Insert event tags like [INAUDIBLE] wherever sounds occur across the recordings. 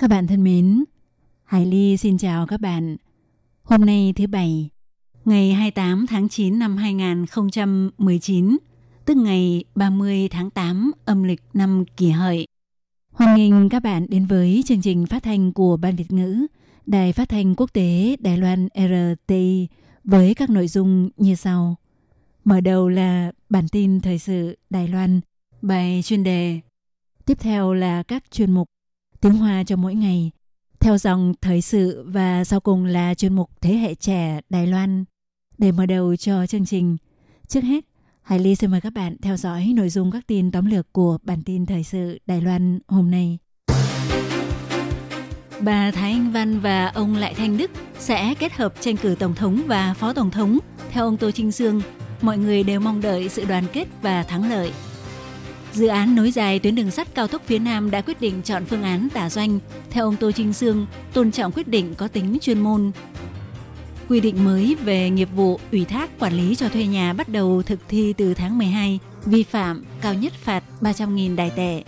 Các bạn thân mến, Hải Ly xin chào các bạn. Hôm nay thứ Bảy, ngày 28 tháng 9 năm 2019, tức ngày 30 tháng 8 âm lịch năm kỷ hợi. Hoan nghênh các bạn đến với chương trình phát thanh của Ban Việt ngữ, Đài phát thanh quốc tế Đài Loan RTI với các nội dung như sau. Mở đầu là bản tin thời sự Đài Loan, bài chuyên đề. Tiếp theo là các chuyên mục tiếng Hoa cho mỗi ngày, theo dòng thời sự và sau cùng là chuyên mục Thế hệ trẻ Đài Loan. Để mở đầu cho chương trình, trước hết, Hải Ly xin mời các bạn theo dõi nội dung các tin tóm lược của bản tin thời sự Đài Loan hôm nay. Bà Thái Anh Văn và ông Lại Thanh Đức sẽ kết hợp tranh cử tổng thống và phó tổng thống. Theo ông Tô Trinh Sương, mọi người đều mong đợi sự đoàn kết và thắng lợi. Dự án nối dài tuyến đường sắt cao tốc phía Nam đã quyết định chọn phương án tả doanh. Theo ông Tô Trinh Sương, tôn trọng quyết định có tính chuyên môn. Quy định mới về nghiệp vụ ủy thác quản lý cho thuê nhà bắt đầu thực thi từ tháng 12. Vi phạm cao nhất phạt 300.000 đài tệ.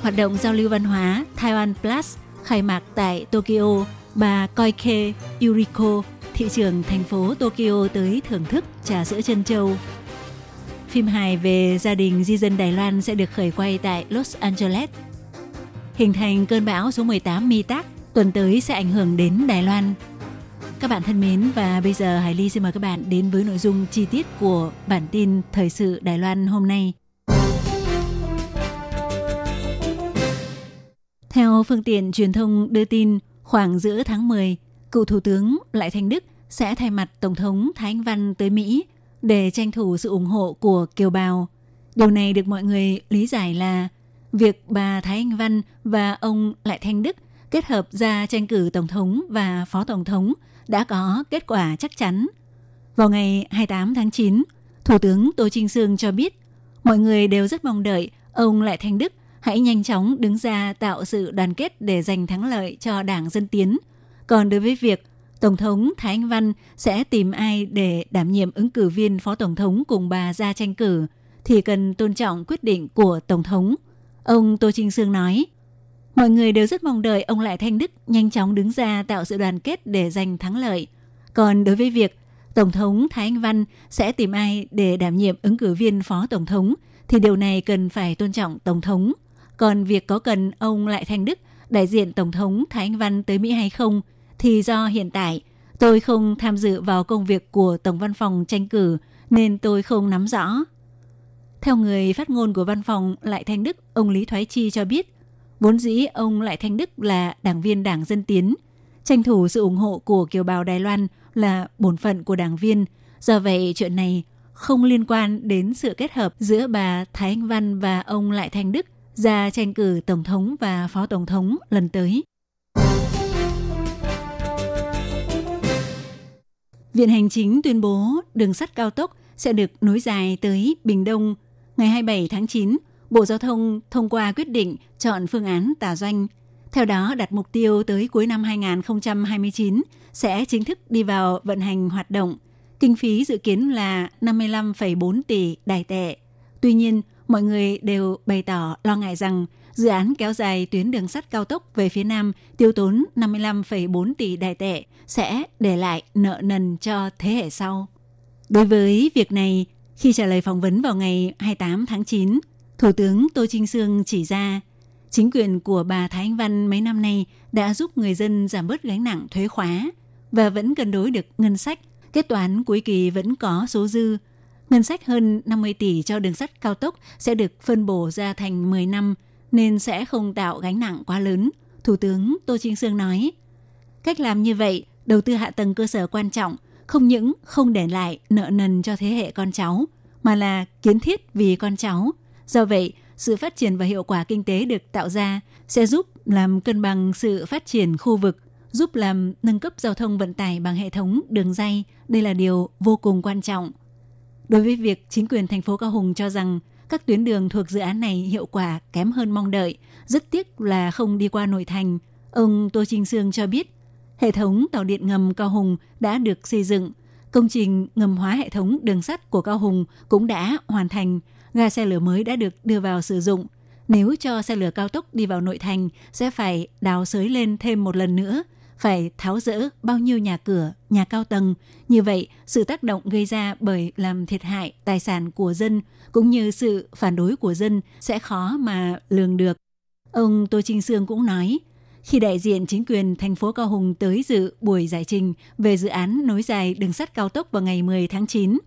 Hoạt động giao lưu văn hóa Taiwan Plus khai mạc tại Tokyo. Bà Koike Yuriko, thị trưởng thành phố Tokyo tới thưởng thức trà sữa chân châu. Phim hài về gia đình di dân Đài Loan sẽ được khởi quay tại Los Angeles. Hình thành cơn bão số 18 Mi Tác tuần tới sẽ ảnh hưởng đến Đài Loan. Các bạn thân mến và bây giờ Hải Ly xin mời các bạn đến với nội dung chi tiết của bản tin thời sự Đài Loan hôm nay. Theo phương tiện truyền thông đưa tin, khoảng giữa tháng 10, cựu Thủ tướng Lại Thanh Đức sẽ thay mặt Tổng thống Thái Anh Văn tới Mỹ để tranh thủ sự ủng hộ của kiều bào. Điều này được mọi người lý giải là việc bà Thái Anh Văn và ông Lại Thanh Đức kết hợp ra tranh cử tổng thống và phó tổng thống đã có kết quả chắc chắn. Vào ngày 28 tháng 9, Thủ tướng Tô Trinh Sương cho biết mọi người đều rất mong đợi ông Lại Thanh Đức hãy nhanh chóng đứng ra tạo sự đoàn kết để giành thắng lợi cho Đảng Dân Tiến. Còn đối với việc Tổng thống Thái Anh Văn sẽ tìm ai để đảm nhiệm ứng cử viên phó tổng thống cùng bà ra tranh cử thì cần tôn trọng quyết định của tổng thống. Ông Tô Trinh Sương nói, mọi người đều rất mong đợi ông Lại Thanh Đức nhanh chóng đứng ra tạo sự đoàn kết để giành thắng lợi. Còn đối với việc Tổng thống Thái Anh Văn sẽ tìm ai để đảm nhiệm ứng cử viên phó tổng thống thì điều này cần phải tôn trọng tổng thống. Còn việc có cần ông Lại Thanh Đức đại diện Tổng thống Thái Anh Văn tới Mỹ hay không thì do hiện tại tôi không tham dự vào công việc của Tổng văn phòng tranh cử nên tôi không nắm rõ. Theo người phát ngôn của văn phòng Lại Thanh Đức, ông Lý Thoái Chi cho biết, vốn dĩ ông Lại Thanh Đức là đảng viên Đảng Dân Tiến, tranh thủ sự ủng hộ của kiều bào Đài Loan là bổn phận của đảng viên. Do vậy, chuyện này không liên quan đến sự kết hợp giữa bà Thái Anh Văn và ông Lại Thanh Đức ra tranh cử tổng thống và phó tổng thống lần tới. Viện Hành Chính tuyên bố đường sắt cao tốc sẽ được nối dài tới Bình Đông. Ngày 27 tháng 9, Bộ Giao thông thông qua quyết định chọn phương án tả doanh. Theo đó, đặt mục tiêu tới cuối năm 2029 sẽ chính thức đi vào vận hành hoạt động. Kinh phí dự kiến là 55,4 tỷ đài tệ. Tuy nhiên, mọi người đều bày tỏ lo ngại rằng dự án kéo dài tuyến đường sắt cao tốc về phía Nam tiêu tốn 55,4 tỷ đại tệ sẽ để lại nợ nần cho thế hệ sau. Đối với việc này, khi trả lời phỏng vấn vào ngày 28 tháng 9, Thủ tướng Tô Trinh Sương chỉ ra chính quyền của bà Thái Anh Văn mấy năm nay đã giúp người dân giảm bớt gánh nặng thuế khóa và vẫn cân đối được ngân sách. Kết toán cuối kỳ vẫn có số dư. Ngân sách hơn 50 tỷ cho đường sắt cao tốc sẽ được phân bổ ra thành 10 năm nên sẽ không tạo gánh nặng quá lớn. Thủ tướng Tô Trinh Sương nói, cách làm như vậy, đầu tư hạ tầng cơ sở quan trọng, không những không để lại nợ nần cho thế hệ con cháu, mà là kiến thiết vì con cháu. Do vậy, sự phát triển và hiệu quả kinh tế được tạo ra sẽ giúp làm cân bằng sự phát triển khu vực, giúp làm nâng cấp giao thông vận tải bằng hệ thống đường dây. Đây là điều vô cùng quan trọng. Đối với việc chính quyền thành phố Cao Hùng cho rằng các tuyến đường thuộc dự án này hiệu quả kém hơn mong đợi, rất tiếc là không đi qua nội thành. Ông Tô Trinh Sương cho biết, hệ thống tàu điện ngầm Cao Hùng đã được xây dựng, công trình ngầm hóa hệ thống đường sắt của Cao Hùng cũng đã hoàn thành, ga xe lửa mới đã được đưa vào sử dụng. Nếu cho xe lửa cao tốc đi vào nội thành, sẽ phải đào sới lên thêm một lần nữa, phải tháo rỡ bao nhiêu nhà cửa, nhà cao tầng. Như vậy, sự tác động gây ra bởi làm thiệt hại tài sản của dân cũng như sự phản đối của dân sẽ khó mà lường được. Ông Tô Trinh Sương cũng nói, khi đại diện chính quyền thành phố Cao Hùng tới dự buổi giải trình về dự án nối dài đường sắt cao tốc vào ngày 10 tháng 9,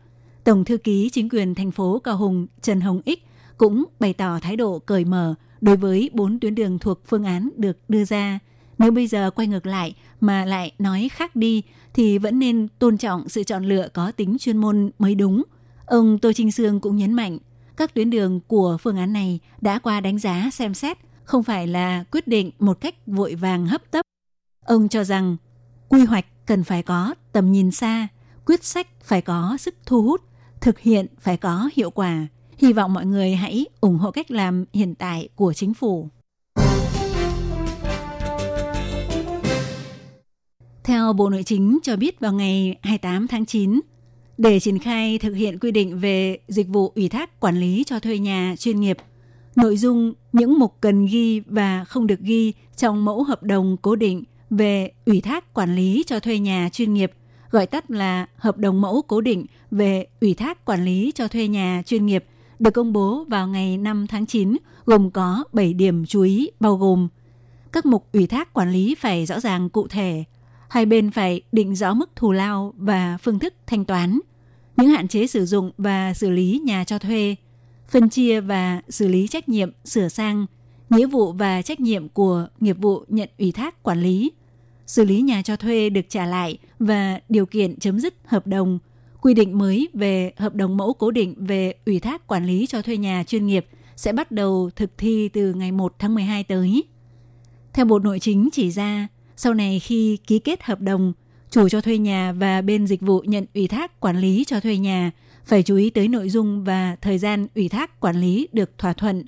Tổng thư ký chính quyền thành phố Cao Hùng Trần Hồng Ích cũng bày tỏ thái độ cởi mở đối với bốn tuyến đường thuộc phương án được đưa ra. Nếu bây giờ quay ngược lại mà lại nói khác đi thì vẫn nên tôn trọng sự chọn lựa có tính chuyên môn mới đúng. Ông Tô Trinh Sương cũng nhấn mạnh, các tuyến đường của phương án này đã qua đánh giá xem xét, không phải là quyết định một cách vội vàng hấp tấp. Ông cho rằng quy hoạch cần phải có tầm nhìn xa, quyết sách phải có sức thu hút, thực hiện phải có hiệu quả. Hy vọng mọi người hãy ủng hộ cách làm hiện tại của chính phủ. Theo Bộ Nội chính cho biết vào ngày 28 tháng 9, để triển khai thực hiện quy định về dịch vụ ủy thác quản lý cho thuê nhà chuyên nghiệp, nội dung những mục cần ghi và không được ghi trong mẫu hợp đồng cố định về ủy thác quản lý cho thuê nhà chuyên nghiệp, gọi tắt là hợp đồng mẫu cố định về ủy thác quản lý cho thuê nhà chuyên nghiệp, được công bố vào ngày 5 tháng 9, gồm có 7 điểm chú ý bao gồm các mục ủy thác quản lý phải rõ ràng cụ thể, hai bên phải định rõ mức thù lao và phương thức thanh toán, những hạn chế sử dụng và xử lý nhà cho thuê, phân chia và xử lý trách nhiệm sửa sang, nghĩa vụ và trách nhiệm của nghiệp vụ nhận ủy thác quản lý, xử lý nhà cho thuê được trả lại và điều kiện chấm dứt hợp đồng, quy định mới về hợp đồng mẫu cố định về ủy thác quản lý cho thuê nhà chuyên nghiệp sẽ bắt đầu thực thi từ ngày 1 tháng 12 tới. Theo Bộ Nội chính chỉ ra, sau này khi ký kết hợp đồng, chủ cho thuê nhà và bên dịch vụ nhận ủy thác quản lý cho thuê nhà phải chú ý tới nội dung và thời gian ủy thác quản lý được thỏa thuận.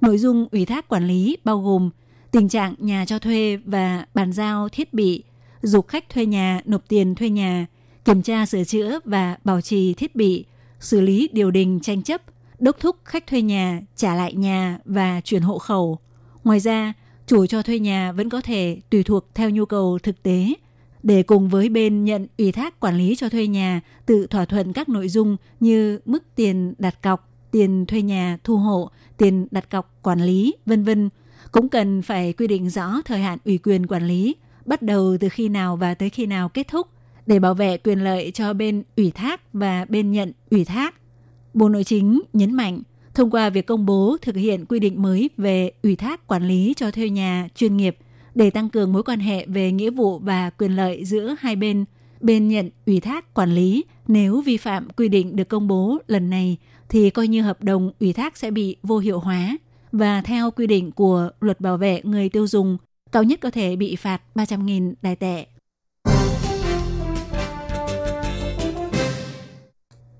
Nội dung ủy thác quản lý bao gồm tình trạng nhà cho thuê và bàn giao thiết bị, dục khách thuê nhà nộp tiền thuê nhà, kiểm tra sửa chữa và bảo trì thiết bị, xử lý điều đình tranh chấp, đốc thúc khách thuê nhà trả lại nhà và chuyển hộ khẩu. Ngoài ra, chủ cho thuê nhà vẫn có thể tùy thuộc theo nhu cầu thực tế để cùng với bên nhận ủy thác quản lý cho thuê nhà tự thỏa thuận các nội dung như mức tiền đặt cọc, tiền thuê nhà thu hộ, tiền đặt cọc quản lý, vân vân. Cũng cần phải quy định rõ thời hạn ủy quyền quản lý, bắt đầu từ khi nào và tới khi nào kết thúc để bảo vệ quyền lợi cho bên ủy thác và bên nhận ủy thác. Bộ Nội chính nhấn mạnh thông qua việc công bố thực hiện quy định mới về ủy thác quản lý cho thuê nhà chuyên nghiệp để tăng cường mối quan hệ về nghĩa vụ và quyền lợi giữa hai bên. Bên nhận ủy thác quản lý nếu vi phạm quy định được công bố lần này thì coi như hợp đồng ủy thác sẽ bị vô hiệu hóa và theo quy định của luật bảo vệ người tiêu dùng, cao nhất có thể bị phạt 300.000 đài tệ.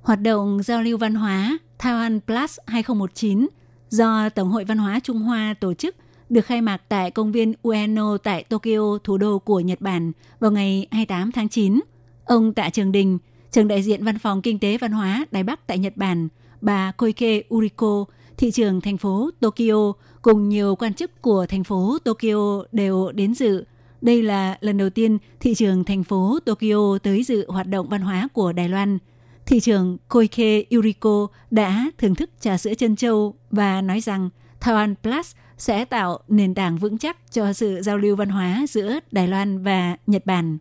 Hoạt động giao lưu văn hóa Taiwan Plus 2019 do Tổng hội Văn hóa Trung Hoa tổ chức được khai mạc tại công viên Ueno tại Tokyo, thủ đô của Nhật Bản vào ngày 28 tháng 9. Ông Tạ Trường Đình, trưởng đại diện Văn phòng Kinh tế Văn hóa Đài Bắc tại Nhật Bản, bà Koike Uriko, thị trưởng thành phố Tokyo cùng nhiều quan chức của thành phố Tokyo đều đến dự. Đây là lần đầu tiên thị trường thành phố Tokyo tới dự hoạt động văn hóa của Đài Loan – thị trưởng Koike Yuriko đã thưởng thức trà sữa chân châu và nói rằng Taiwan Plus sẽ tạo nền tảng vững chắc cho sự giao lưu văn hóa giữa Đài Loan và Nhật Bản.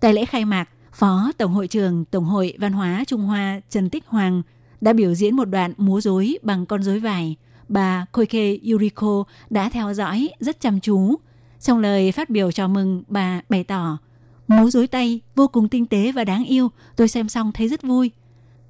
Tại lễ khai mạc, Phó Tổng hội trưởng Tổng hội Văn hóa Trung Hoa Trần Tích Hoàng đã biểu diễn một đoạn múa rối bằng con rối vải. Bà Koike Yuriko đã theo dõi rất chăm chú. Trong lời phát biểu chào mừng, bà bày tỏ, múa rối tay vô cùng tinh tế và đáng yêu, tôi xem xong thấy rất vui.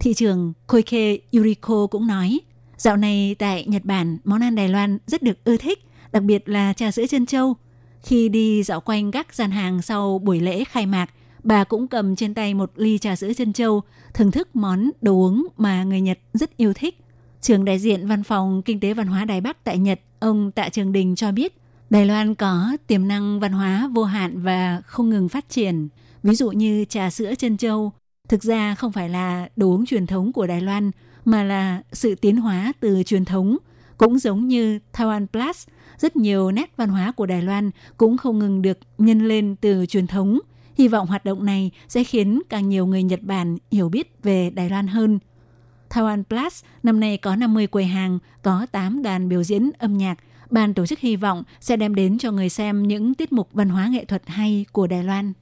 Thị trường Koike Yuriko cũng nói, Dạo này tại Nhật Bản, món ăn Đài Loan rất được ưa thích, đặc biệt là trà sữa chân châu. Khi đi dạo quanh các gian hàng sau buổi lễ khai mạc, bà cũng cầm trên tay một ly trà sữa chân châu, thưởng thức món đồ uống mà người Nhật rất yêu thích. Trưởng đại diện Văn phòng Kinh tế Văn hóa Đài Bắc tại Nhật, ông Tạ Trường Đình cho biết, Đài Loan có tiềm năng văn hóa vô hạn và không ngừng phát triển. Ví dụ như trà sữa chân châu, thực ra không phải là đồ uống truyền thống của Đài Loan, mà là sự tiến hóa từ truyền thống. Cũng giống như Taiwan Plus, rất nhiều nét văn hóa của Đài Loan cũng không ngừng được nhân lên từ truyền thống. Hy vọng hoạt động này sẽ khiến càng nhiều người Nhật Bản hiểu biết về Đài Loan hơn. Taiwan Plus năm nay có 50 quầy hàng, có 8 đoàn biểu diễn âm nhạc. Ban tổ chức hy vọng sẽ đem đến cho người xem những tiết mục văn hóa nghệ thuật hay của Đài Loan.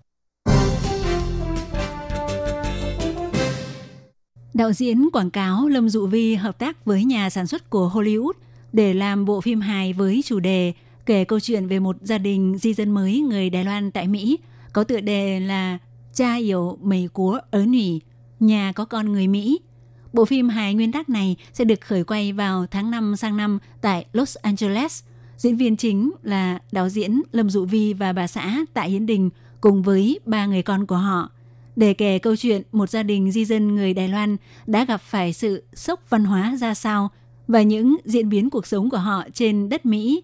Đạo diễn quảng cáo Lâm Dụ Vi hợp tác với nhà sản xuất của Hollywood để làm bộ phim hài với chủ đề kể câu chuyện về một gia đình di dân mới người Đài Loan tại Mỹ, có tựa đề là Cha hiểu mày cúa ở Nỉ, nhà có con người Mỹ. Bộ phim hài nguyên tác này sẽ được khởi quay vào tháng 5 sang năm tại Los Angeles. Diễn viên chính là đạo diễn Lâm Dụ Vi và bà xã Tạ Hiến Đình cùng với ba người con của họ để kể câu chuyện một gia đình di dân người Đài Loan đã gặp phải sự sốc văn hóa ra sao và những diễn biến cuộc sống của họ trên đất Mỹ.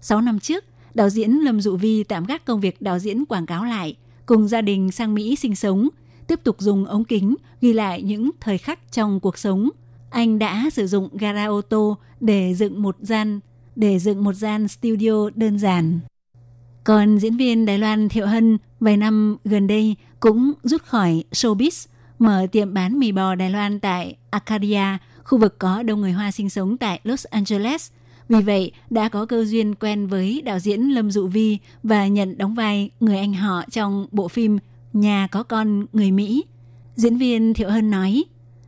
Sáu năm trước, đạo diễn Lâm Dụ Vi tạm gác công việc đạo diễn quảng cáo lại, cùng gia đình sang Mỹ sinh sống, tiếp tục dùng ống kính ghi lại những thời khắc trong cuộc sống. Anh đã sử dụng gara ô tô để dựng một gian để dựng một gian studio đơn giản. Còn diễn viên Đài Loan Thiệu Hân vài năm gần đây cũng rút khỏi showbiz, mở tiệm bán mì bò Đài Loan tại Arcadia, khu vực có đông người Hoa sinh sống tại Los Angeles. Vì vậy, đã có cơ duyên quen với đạo diễn Lâm Dụ Vi và nhận đóng vai người anh họ trong bộ phim Nhà có con người Mỹ. Diễn viên Thiệu Hân nói,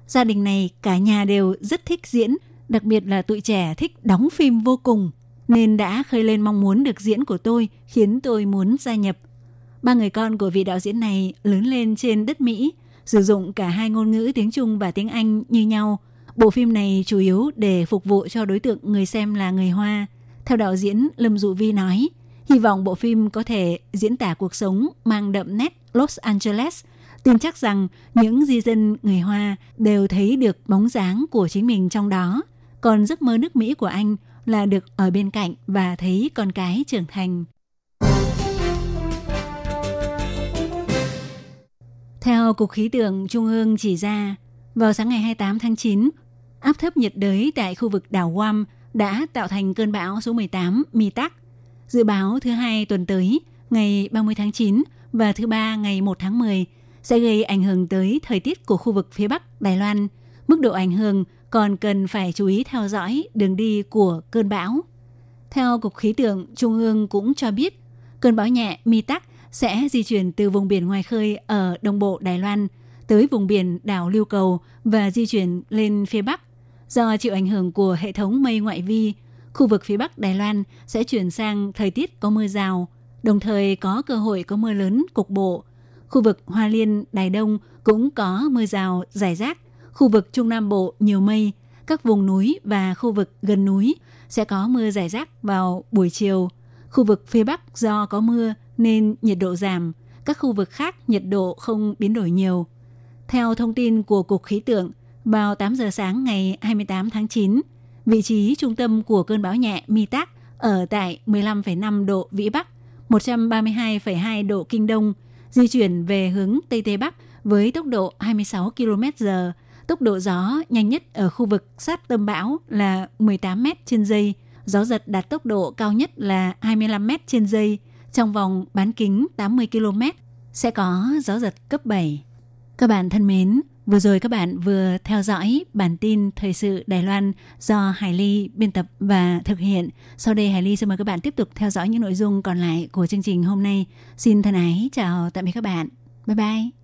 gia đình này cả nhà đều rất thích diễn, đặc biệt là tụi trẻ thích đóng phim vô cùng, nên đã khơi lên mong muốn được diễn của tôi, khiến tôi muốn gia nhập. Ba người con của vị đạo diễn này lớn lên trên đất Mỹ, sử dụng cả hai ngôn ngữ tiếng Trung và tiếng Anh như nhau. Bộ phim này chủ yếu để phục vụ cho đối tượng người xem là người Hoa. Theo đạo diễn Lâm Dụ Vi nói, hy vọng bộ phim có thể diễn tả cuộc sống mang đậm nét Los Angeles, tin chắc rằng những di dân người Hoa đều thấy được bóng dáng của chính mình trong đó. Còn giấc mơ nước Mỹ của anh là được ở bên cạnh và thấy con cái trưởng thành. Theo Cục Khí tượng Trung ương chỉ ra, vào sáng ngày 28 tháng 9, áp thấp nhiệt đới tại khu vực đảo Guam đã tạo thành cơn bão số 18 Mi Tắc. Dự báo thứ hai tuần tới, ngày 30 tháng 9 và thứ ba ngày 1 tháng 10 sẽ gây ảnh hưởng tới thời tiết của khu vực phía Bắc Đài Loan. Mức độ ảnh hưởng còn cần phải chú ý theo dõi đường đi của cơn bão. Theo Cục Khí tượng Trung ương cũng cho biết, cơn bão nhẹ Mi Tắc sẽ di chuyển từ vùng biển ngoài khơi ở Đông Bộ Đài Loan tới vùng biển đảo Lưu Cầu và di chuyển lên phía Bắc. Do chịu ảnh hưởng của hệ thống mây ngoại vi, khu vực phía Bắc Đài Loan sẽ chuyển sang thời tiết có mưa rào, đồng thời có cơ hội có mưa lớn cục bộ. Khu vực Hoa Liên, Đài Đông cũng có mưa rào rải rác. Khu vực Trung Nam Bộ nhiều mây, các vùng núi và khu vực gần núi sẽ có mưa rải rác vào buổi chiều. Khu vực phía Bắc do có mưa nên nhiệt độ giảm, các khu vực khác nhiệt độ không biến đổi nhiều. Theo thông tin của Cục Khí tượng, vào 8 giờ sáng ngày 28 tháng 9, vị trí trung tâm của cơn bão nhẹ Mi Tác ở tại 15,5 độ Vĩ Bắc, 132,2 độ Kinh Đông, di chuyển về hướng Tây Tây Bắc với tốc độ 26 km h Tốc độ gió nhanh nhất ở khu vực sát tâm bão là 18 m trên giây, gió giật đạt tốc độ cao nhất là 25 m trên giây, trong vòng bán kính 80 km sẽ có gió giật cấp 7. Các bạn thân mến, vừa rồi các bạn vừa theo dõi bản tin thời sự Đài Loan do Hải Ly biên tập và thực hiện. Sau đây Hải Ly xin mời các bạn tiếp tục theo dõi những nội dung còn lại của chương trình hôm nay. Xin thân ái chào tạm biệt các bạn. Bye bye.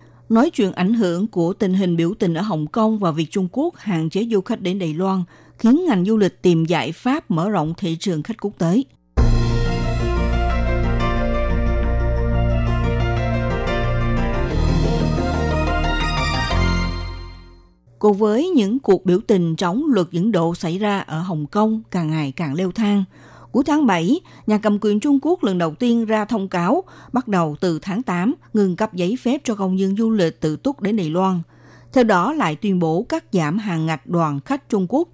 nói chuyện ảnh hưởng của tình hình biểu tình ở Hồng Kông và việc Trung Quốc hạn chế du khách đến Đài Loan, khiến ngành du lịch tìm giải pháp mở rộng thị trường khách quốc tế. Cùng với những cuộc biểu tình chống luật dẫn độ xảy ra ở Hồng Kông càng ngày càng leo thang, Cuối tháng 7, nhà cầm quyền Trung Quốc lần đầu tiên ra thông cáo bắt đầu từ tháng 8 ngừng cấp giấy phép cho công dân du lịch tự túc đến Đài Loan. Theo đó lại tuyên bố cắt giảm hàng ngạch đoàn khách Trung Quốc,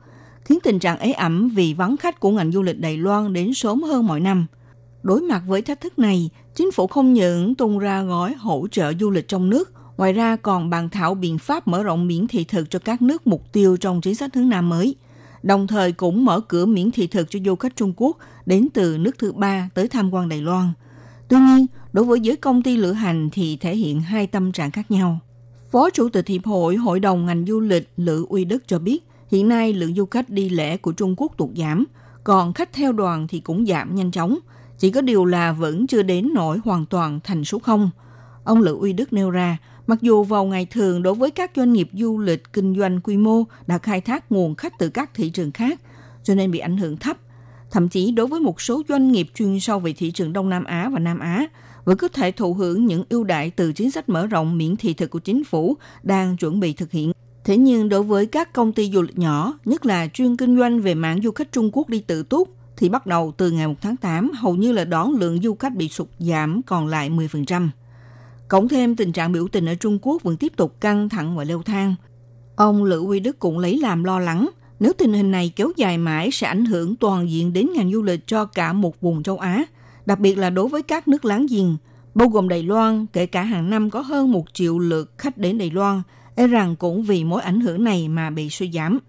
khiến tình trạng ế ẩm vì vắng khách của ngành du lịch Đài Loan đến sớm hơn mọi năm. Đối mặt với thách thức này, chính phủ không những tung ra gói hỗ trợ du lịch trong nước, ngoài ra còn bàn thảo biện pháp mở rộng miễn thị thực cho các nước mục tiêu trong chính sách hướng Nam mới – đồng thời cũng mở cửa miễn thị thực cho du khách Trung Quốc đến từ nước thứ ba tới tham quan Đài Loan. Tuy nhiên, đối với giới công ty lữ hành thì thể hiện hai tâm trạng khác nhau. Phó Chủ tịch Hiệp hội Hội đồng ngành du lịch Lữ Uy Đức cho biết, hiện nay lượng du khách đi lễ của Trung Quốc tụt giảm, còn khách theo đoàn thì cũng giảm nhanh chóng. Chỉ có điều là vẫn chưa đến nổi hoàn toàn thành số không. Ông Lữ Uy Đức nêu ra, Mặc dù vào ngày thường đối với các doanh nghiệp du lịch kinh doanh quy mô đã khai thác nguồn khách từ các thị trường khác, cho nên bị ảnh hưởng thấp. Thậm chí đối với một số doanh nghiệp chuyên sâu về thị trường Đông Nam Á và Nam Á, vẫn có thể thụ hưởng những ưu đại từ chính sách mở rộng miễn thị thực của chính phủ đang chuẩn bị thực hiện. Thế nhưng đối với các công ty du lịch nhỏ, nhất là chuyên kinh doanh về mạng du khách Trung Quốc đi tự túc, thì bắt đầu từ ngày 1 tháng 8, hầu như là đón lượng du khách bị sụt giảm còn lại 10%. Cộng thêm tình trạng biểu tình ở Trung Quốc vẫn tiếp tục căng thẳng và leo thang. Ông Lữ Huy Đức cũng lấy làm lo lắng, nếu tình hình này kéo dài mãi sẽ ảnh hưởng toàn diện đến ngành du lịch cho cả một vùng châu Á, đặc biệt là đối với các nước láng giềng, bao gồm Đài Loan, kể cả hàng năm có hơn một triệu lượt khách đến Đài Loan, e rằng cũng vì mối ảnh hưởng này mà bị suy giảm.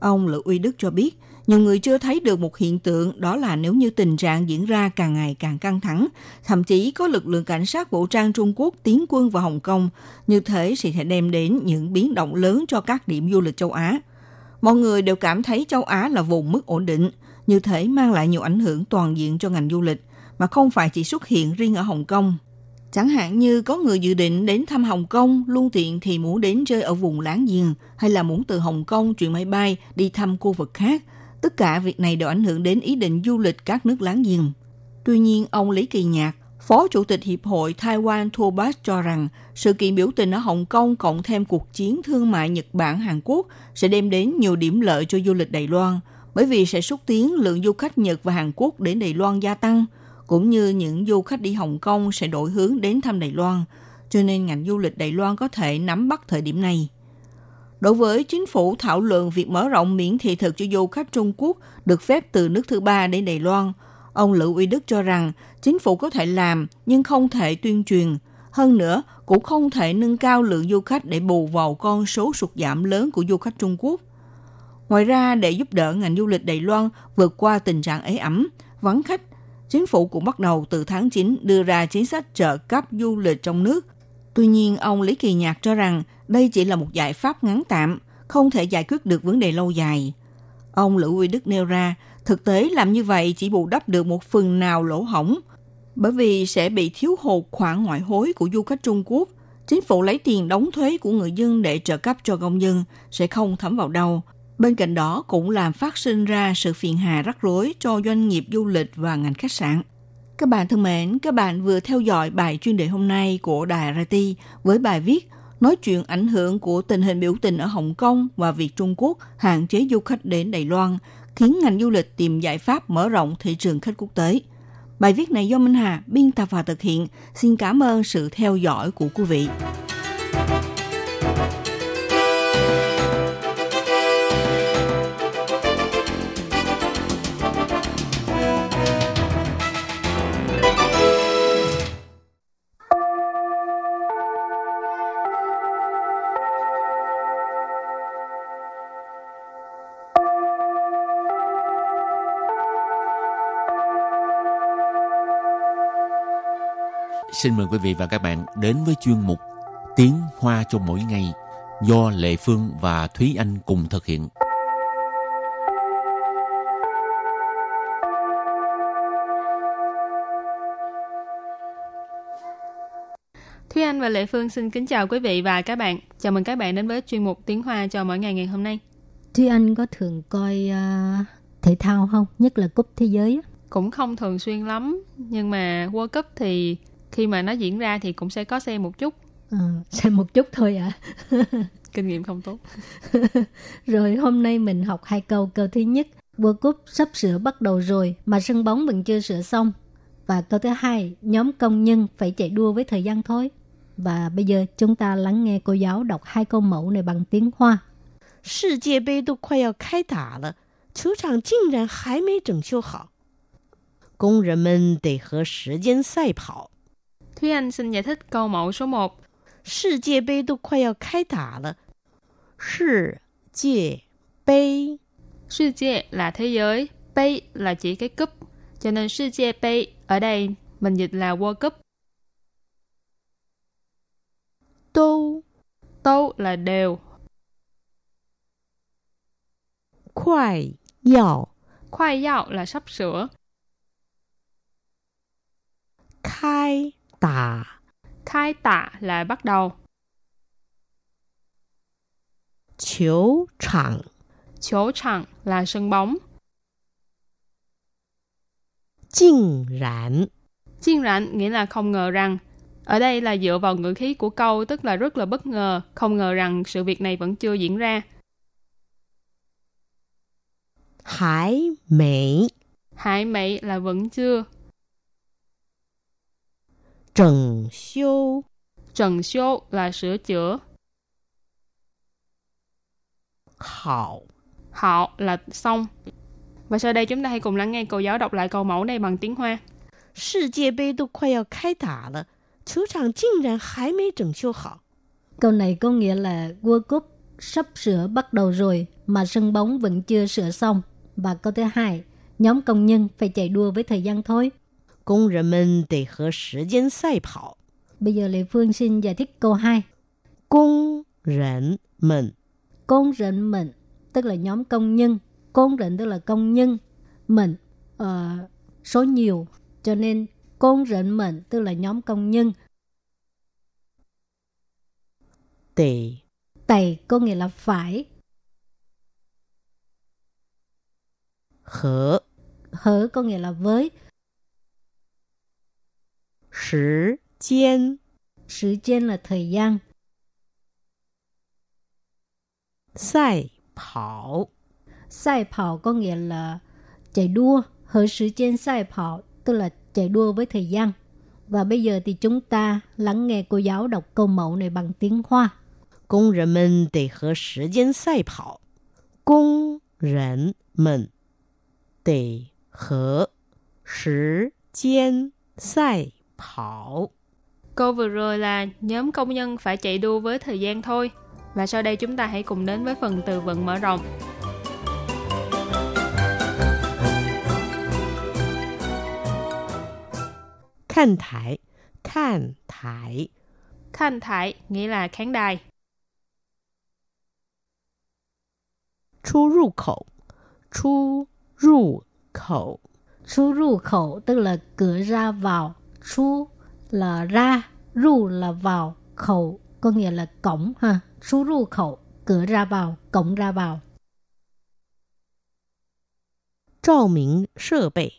Ông Lữ Uy Đức cho biết, nhiều người chưa thấy được một hiện tượng đó là nếu như tình trạng diễn ra càng ngày càng căng thẳng, thậm chí có lực lượng cảnh sát vũ trang Trung Quốc tiến quân vào Hồng Kông, như thế sẽ thể đem đến những biến động lớn cho các điểm du lịch châu Á. Mọi người đều cảm thấy châu Á là vùng mức ổn định, như thế mang lại nhiều ảnh hưởng toàn diện cho ngành du lịch, mà không phải chỉ xuất hiện riêng ở Hồng Kông. Chẳng hạn như có người dự định đến thăm Hồng Kông, luôn tiện thì muốn đến chơi ở vùng láng giềng, hay là muốn từ Hồng Kông chuyển máy bay đi thăm khu vực khác, Tất cả việc này đều ảnh hưởng đến ý định du lịch các nước láng giềng. Tuy nhiên, ông Lý Kỳ Nhạc, Phó Chủ tịch Hiệp hội Taiwan Tour cho rằng sự kiện biểu tình ở Hồng Kông cộng thêm cuộc chiến thương mại Nhật Bản Hàn Quốc sẽ đem đến nhiều điểm lợi cho du lịch Đài Loan, bởi vì sẽ xúc tiến lượng du khách Nhật và Hàn Quốc đến Đài Loan gia tăng, cũng như những du khách đi Hồng Kông sẽ đổi hướng đến thăm Đài Loan, cho nên ngành du lịch Đài Loan có thể nắm bắt thời điểm này. Đối với chính phủ thảo luận việc mở rộng miễn thị thực cho du khách Trung Quốc được phép từ nước thứ ba đến Đài Loan, ông Lữ Uy Đức cho rằng chính phủ có thể làm nhưng không thể tuyên truyền. Hơn nữa, cũng không thể nâng cao lượng du khách để bù vào con số sụt giảm lớn của du khách Trung Quốc. Ngoài ra, để giúp đỡ ngành du lịch Đài Loan vượt qua tình trạng ế ẩm, vắng khách, chính phủ cũng bắt đầu từ tháng 9 đưa ra chính sách trợ cấp du lịch trong nước. Tuy nhiên, ông Lý Kỳ Nhạc cho rằng đây chỉ là một giải pháp ngắn tạm, không thể giải quyết được vấn đề lâu dài. Ông Lữ Uy Đức nêu ra, thực tế làm như vậy chỉ bù đắp được một phần nào lỗ hỏng, bởi vì sẽ bị thiếu hụt khoản ngoại hối của du khách Trung Quốc. Chính phủ lấy tiền đóng thuế của người dân để trợ cấp cho công dân sẽ không thấm vào đâu. Bên cạnh đó cũng làm phát sinh ra sự phiền hà rắc rối cho doanh nghiệp du lịch và ngành khách sạn. Các bạn thân mến, các bạn vừa theo dõi bài chuyên đề hôm nay của Đài RT với bài viết nói chuyện ảnh hưởng của tình hình biểu tình ở Hồng Kông và việc Trung Quốc hạn chế du khách đến Đài Loan, khiến ngành du lịch tìm giải pháp mở rộng thị trường khách quốc tế. Bài viết này do Minh Hà biên tập và thực hiện. Xin cảm ơn sự theo dõi của quý vị. Xin mời quý vị và các bạn đến với chuyên mục Tiếng Hoa cho mỗi ngày do Lệ Phương và Thúy Anh cùng thực hiện. Thúy Anh và Lệ Phương xin kính chào quý vị và các bạn. Chào mừng các bạn đến với chuyên mục Tiếng Hoa cho mỗi ngày ngày hôm nay. Thúy Anh có thường coi uh, thể thao không? Nhất là cúp thế giới. Cũng không thường xuyên lắm, nhưng mà World Cup thì khi mà nó diễn ra thì cũng sẽ có xem một chút. À, xem một chút thôi ạ. À. [LAUGHS] Kinh nghiệm không tốt. [LAUGHS] rồi hôm nay mình học hai câu. Câu thứ nhất, World Cup sắp sửa bắt đầu rồi mà sân bóng vẫn chưa sửa xong. Và câu thứ hai, nhóm công nhân phải chạy đua với thời gian thôi. Và bây giờ chúng ta lắng nghe cô giáo đọc hai câu mẫu này bằng tiếng Hoa. 世界杯都快要开打了，球场竟然还没整修好，工人们得和时间赛跑。 Thúy Anh xin giải thích câu mẫu số 1. 世界杯都快要开打了，世界杯 世界là thế giới, bay là chỉ cái cúp. Cho nên世界杯ở đây mình dịch là World Cup. 都 Tô là đều, 快要 khoai dạo là sắp sửa, 开 tả. Khai tả là bắt đầu. Chiếu chẳng Chiếu chẳng là sân bóng. Chinh rãn Chinh rãn nghĩa là không ngờ rằng. Ở đây là dựa vào ngữ khí của câu tức là rất là bất ngờ, không ngờ rằng sự việc này vẫn chưa diễn ra. Hải mỹ Hải mỹ là vẫn chưa. 整修 trần số là sửa chữa, 好。 họ là xong. Và sau đây chúng ta hãy cùng lắng nghe cô giáo đọc lại câu mẫu này bằng tiếng Hoa. 世界杯都快要开打了，球场竟然还没整修好。 Câu này có nghĩa là World Cup sắp sửa bắt đầu rồi mà sân bóng vẫn chưa sửa xong. Và câu thứ hai, nhóm công nhân phải chạy đua với thời gian thôi. 工人们得和时间赛跑。 Bây giờ Lê Phương xin giải thích câu 2. 工人们 Công rệnh mình, tức là nhóm công nhân. Công rệnh tức là công nhân. Mình, ờ, số nhiều. Cho nên công rệnh mình tức là nhóm công nhân. 得 Tày có nghĩa là phải. 和 Hở có nghĩa là với. 时间 Sự trên là thời gian. 赛跑 Sai跑có nghĩa là chạy đua. Hở sự trên sai跑tức là chạy đua với thời gian. Và bây giờ thì chúng ta lắng nghe cô giáo đọc câu mẫu này bằng tiếng Hoa. 工人们得和时间赛跑。工人们得和时间赛 thọ. Câu vừa rồi là nhóm công nhân phải chạy đua với thời gian thôi. Và sau đây chúng ta hãy cùng đến với phần từ vựng mở rộng. Khăn thải Khăn thải Khăn thải nghĩa là khán đài. Chu rù khẩu Chu rù khẩu Chu rù khẩu tức là cửa ra vào Chú là ra, ru là vào, khẩu có nghĩa là cổng ha. Chú ru khẩu, cửa ra vào, cổng ra vào. 照明设备，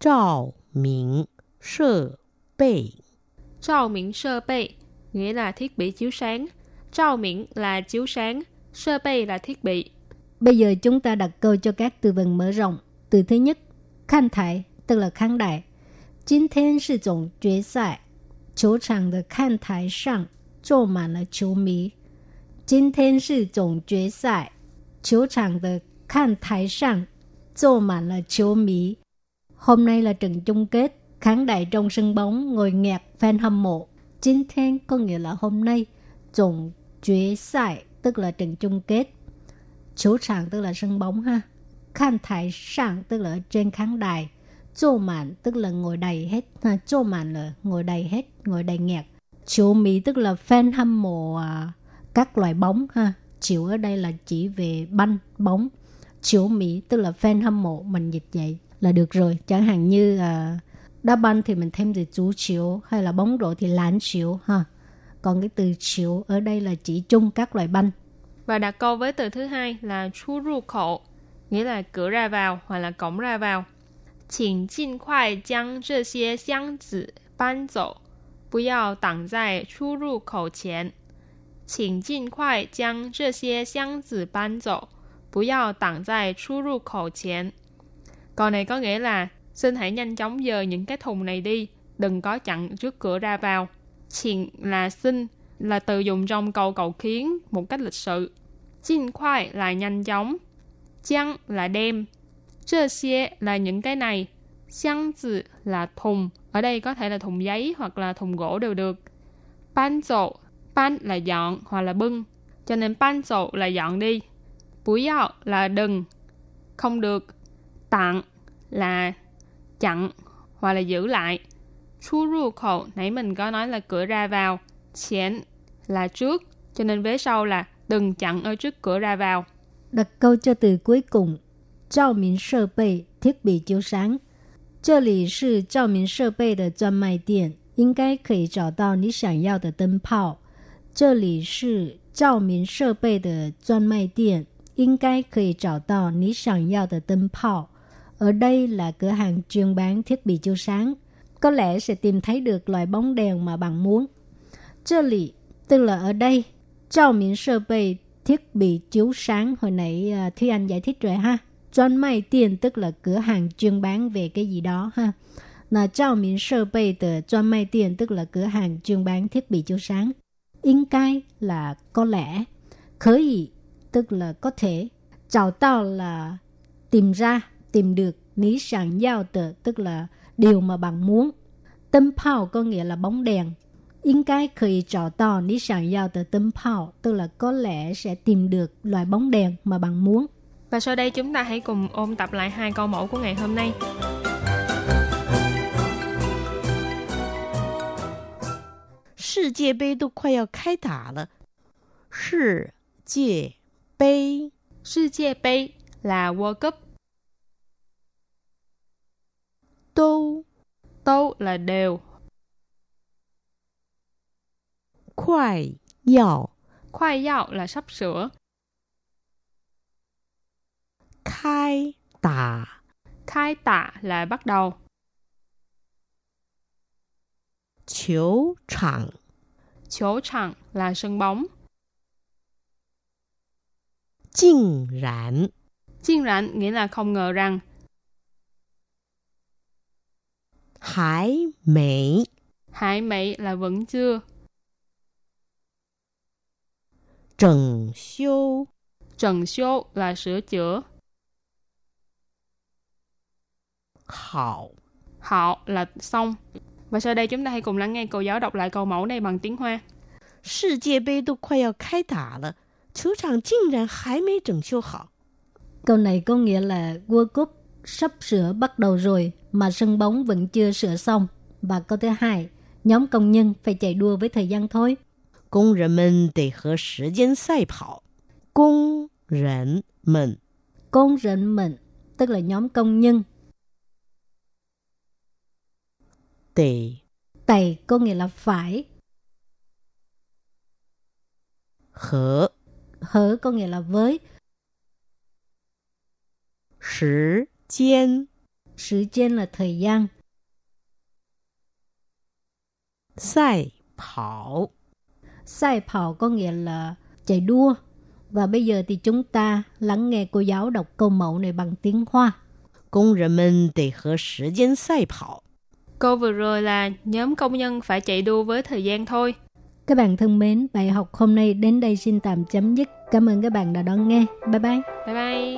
照明设备， Trao miễn sơ bê nghĩa là thiết bị chiếu sáng. Trao miễn là chiếu sáng. Sơ bê là thiết bị. Bây giờ chúng ta đặt câu cho các từ vựng mở rộng. Từ thứ nhất, khán thải tức là khán đài. 今天是总决赛，球场的看台上坐满了球迷。今天是总决赛，球场的看台上坐满了球迷。Hôm nay là trận chung kết, khán đài trong sân bóng ngồi nghẹt fan hâm mộ. Chính thiên có nghĩa là hôm nay, tổng quyết赛tức là trận chung kết. Chủ场tức là sân bóng ha. Khán thải sàng tức là ở trên khán đài. Chô mạn tức là ngồi đầy hết. Ha, chô mạn là ngồi đầy hết, ngồi đầy nghẹt. Chiếu mỹ tức là fan hâm mộ à, các loại bóng. ha Chiếu ở đây là chỉ về banh, bóng. Chiếu mỹ tức là fan hâm mộ. Mình dịch vậy là được rồi. Chẳng hạn như à, đá banh thì mình thêm từ chú chiếu hay là bóng rổ thì lán chiếu ha. Còn cái từ chiếu ở đây là chỉ chung các loại banh. Và đặt câu với từ thứ hai là chú ru khổ nghĩa là cửa ra vào hoặc là cổng ra vào. 请尽快将这些箱子搬走，不要挡在出入口前。请尽快将这些箱子搬走，不要挡在出入口前。Câu này có nghĩa là xin hãy nhanh chóng dời những cái thùng này đi, đừng có chặn trước cửa ra vào. Xin là xin, là từ dùng trong câu cầu khiến một cách lịch sự. Jin khoai là nhanh chóng. Chăng là đem. 这些 là những cái này. Xiang zi là thùng. Ở đây có thể là thùng giấy hoặc là thùng gỗ đều được. Ban dậu, ban là dọn hoặc là bưng. Cho nên ban dậu là dọn đi. Bú yào là đừng, không được. Tặng là chặn hoặc là giữ lại. Chu ru khẩu, nãy mình có nói là cửa ra vào. Chén là trước, cho nên vế sau là đừng chặn ở trước cửa ra vào. Đặt câu cho từ cuối cùng. Trao minh sơ bày, thiết bị chiếu sáng. 这里是照明设备的专卖店，应该可以找到你想要的灯泡。这里是照明设备的专卖店，应该可以找到你想要的灯泡。Ở đây là cửa hàng chuyên bán thiết bị chiếu sáng. Có lẽ sẽ tìm thấy được loại bóng đèn mà bạn muốn. 这里 tức là ở đây. Trao miễn sơ bày thiết bị chiếu sáng hồi nãy uh, Thúy Anh giải thích rồi ha. Chuyên mai tiền tức là cửa hàng chuyên bán về cái gì đó ha. Là trao miễn sơ bày tờ chuyên mai tiền tức là cửa hàng chuyên bán thiết bị chiếu sáng.应该 là có lẽ. Khởi ý tức là có thể. Chào tao là tìm ra, tìm được. Ní sẵn giao tờ tức là điều mà bạn muốn. Tâm phao có nghĩa là bóng đèn. 应该可以找到你想要的灯泡, tức là có lẽ sẽ tìm được loại bóng đèn mà bạn muốn. Và sau đây chúng ta hãy cùng ôn tập lại hai câu mẫu của ngày hôm nay. 世界杯都快要开打了，世界杯 世界杯 là World Cup, 都 tô là đều, 快要 khoai yao là sắp sửa, khai tả. Khai tả là bắt đầu. Chiếu chẳng. Chiếu chẳng là sân bóng. Chinh rãn. Chinh rãn nghĩa là không ngờ rằng. Hải mỹ. Hải mỹ là vẫn chưa. Trần siêu. Trần siêu là sửa chữa. 好 họ là xong. Và sau đây chúng ta hãy cùng lắng nghe cô giáo đọc lại câu mẫu này bằng tiếng Hoa. 世界杯都快要开打了，球场竟然还没整修好。 Câu này có nghĩa là World Cup sắp sửa bắt đầu rồi mà sân bóng vẫn chưa sửa xong. Và câu thứ hai, nhóm công nhân phải chạy đua với thời gian thôi. 工人们得和时间赛跑。工人们 Công rệnh mệnh, tức là nhóm công nhân. 得 Tày có nghĩa là phải, 和 hở có nghĩa là với, 时间 sự trên là thời gian, 赛跑。 sai phào có nghĩa là chạy đua. Và bây giờ thì chúng ta lắng nghe cô giáo đọc câu mẫu này bằng tiếng Hoa. 工人们得和时间赛跑。 Câu vừa rồi là nhóm công nhân phải chạy đua với thời gian thôi. Các bạn thân mến, bài học hôm nay đến đây xin tạm chấm dứt. Cảm ơn các bạn đã đón nghe. Bye bye. Bye bye!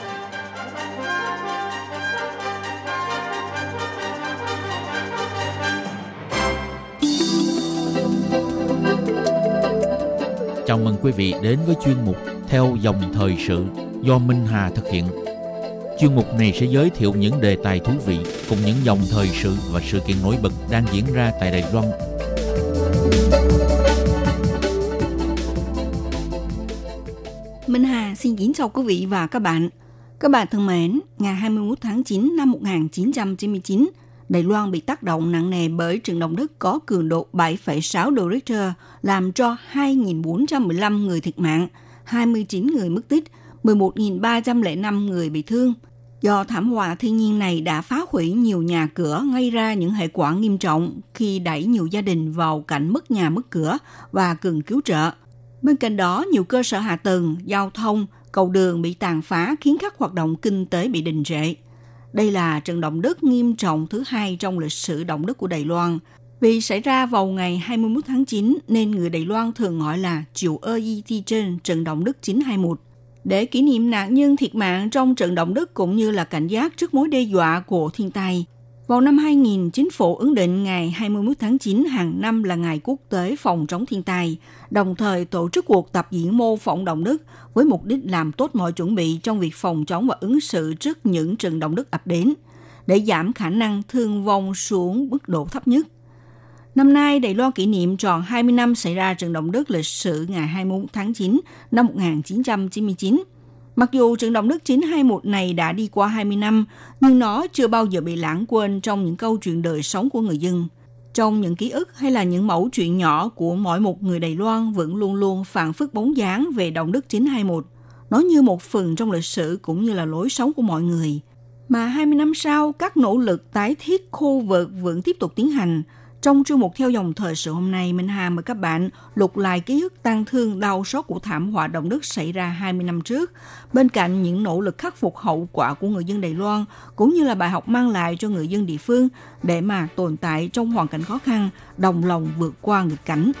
Quý vị đến với chuyên mục Theo dòng thời sự do Minh Hà thực hiện. Chuyên mục này sẽ giới thiệu những đề tài thú vị cùng những dòng thời sự và sự kiện nổi bật đang diễn ra tại Đài Loan. Minh Hà xin kính chào quý vị và các bạn. Các bạn thân mến, ngày 21 tháng 9 năm 1999, Đài Loan bị tác động nặng nề bởi trận động đất có cường độ 7,6 độ Richter, làm cho 2.415 người thiệt mạng, 29 người mất tích, 11.305 người bị thương. Do thảm họa thiên nhiên này đã phá hủy nhiều nhà cửa, gây ra những hệ quả nghiêm trọng khi đẩy nhiều gia đình vào cảnh mất nhà mất cửa và cần cứu trợ. Bên cạnh đó, nhiều cơ sở hạ tầng, giao thông, cầu đường bị tàn phá khiến các hoạt động kinh tế bị đình trệ. Đây là trận động đất nghiêm trọng thứ hai trong lịch sử động đất của Đài Loan. Vì xảy ra vào ngày 21 tháng 9 nên người Đài Loan thường gọi là Chiều Ơ Y Thi Trên trận động đất 921. Để kỷ niệm nạn nhân thiệt mạng trong trận động đất cũng như là cảnh giác trước mối đe dọa của thiên tai, vào năm 2000, chính phủ ấn định ngày 21 tháng 9 hàng năm là ngày quốc tế phòng chống thiên tai, đồng thời tổ chức cuộc tập diễn mô phỏng động đất với mục đích làm tốt mọi chuẩn bị trong việc phòng chống và ứng xử trước những trận động đất ập đến, để giảm khả năng thương vong xuống mức độ thấp nhất. Năm nay, Đài Loan kỷ niệm tròn 20 năm xảy ra trận động đất lịch sử ngày 21 tháng 9 năm 1999. Mặc dù trận động đất 921 này đã đi qua 20 năm, nhưng nó chưa bao giờ bị lãng quên trong những câu chuyện đời sống của người dân. Trong những ký ức hay là những mẫu chuyện nhỏ của mỗi một người Đài Loan vẫn luôn luôn phản phức bóng dáng về động đất 921. Nó như một phần trong lịch sử cũng như là lối sống của mọi người. Mà 20 năm sau, các nỗ lực tái thiết khu vực vẫn tiếp tục tiến hành. Trong chuyên mục theo dòng thời sự hôm nay, Minh Hà mời các bạn lục lại ký ức tăng thương đau xót của thảm họa động đất xảy ra 20 năm trước, bên cạnh những nỗ lực khắc phục hậu quả của người dân Đài Loan, cũng như là bài học mang lại cho người dân địa phương để mà tồn tại trong hoàn cảnh khó khăn, đồng lòng vượt qua nghịch cảnh.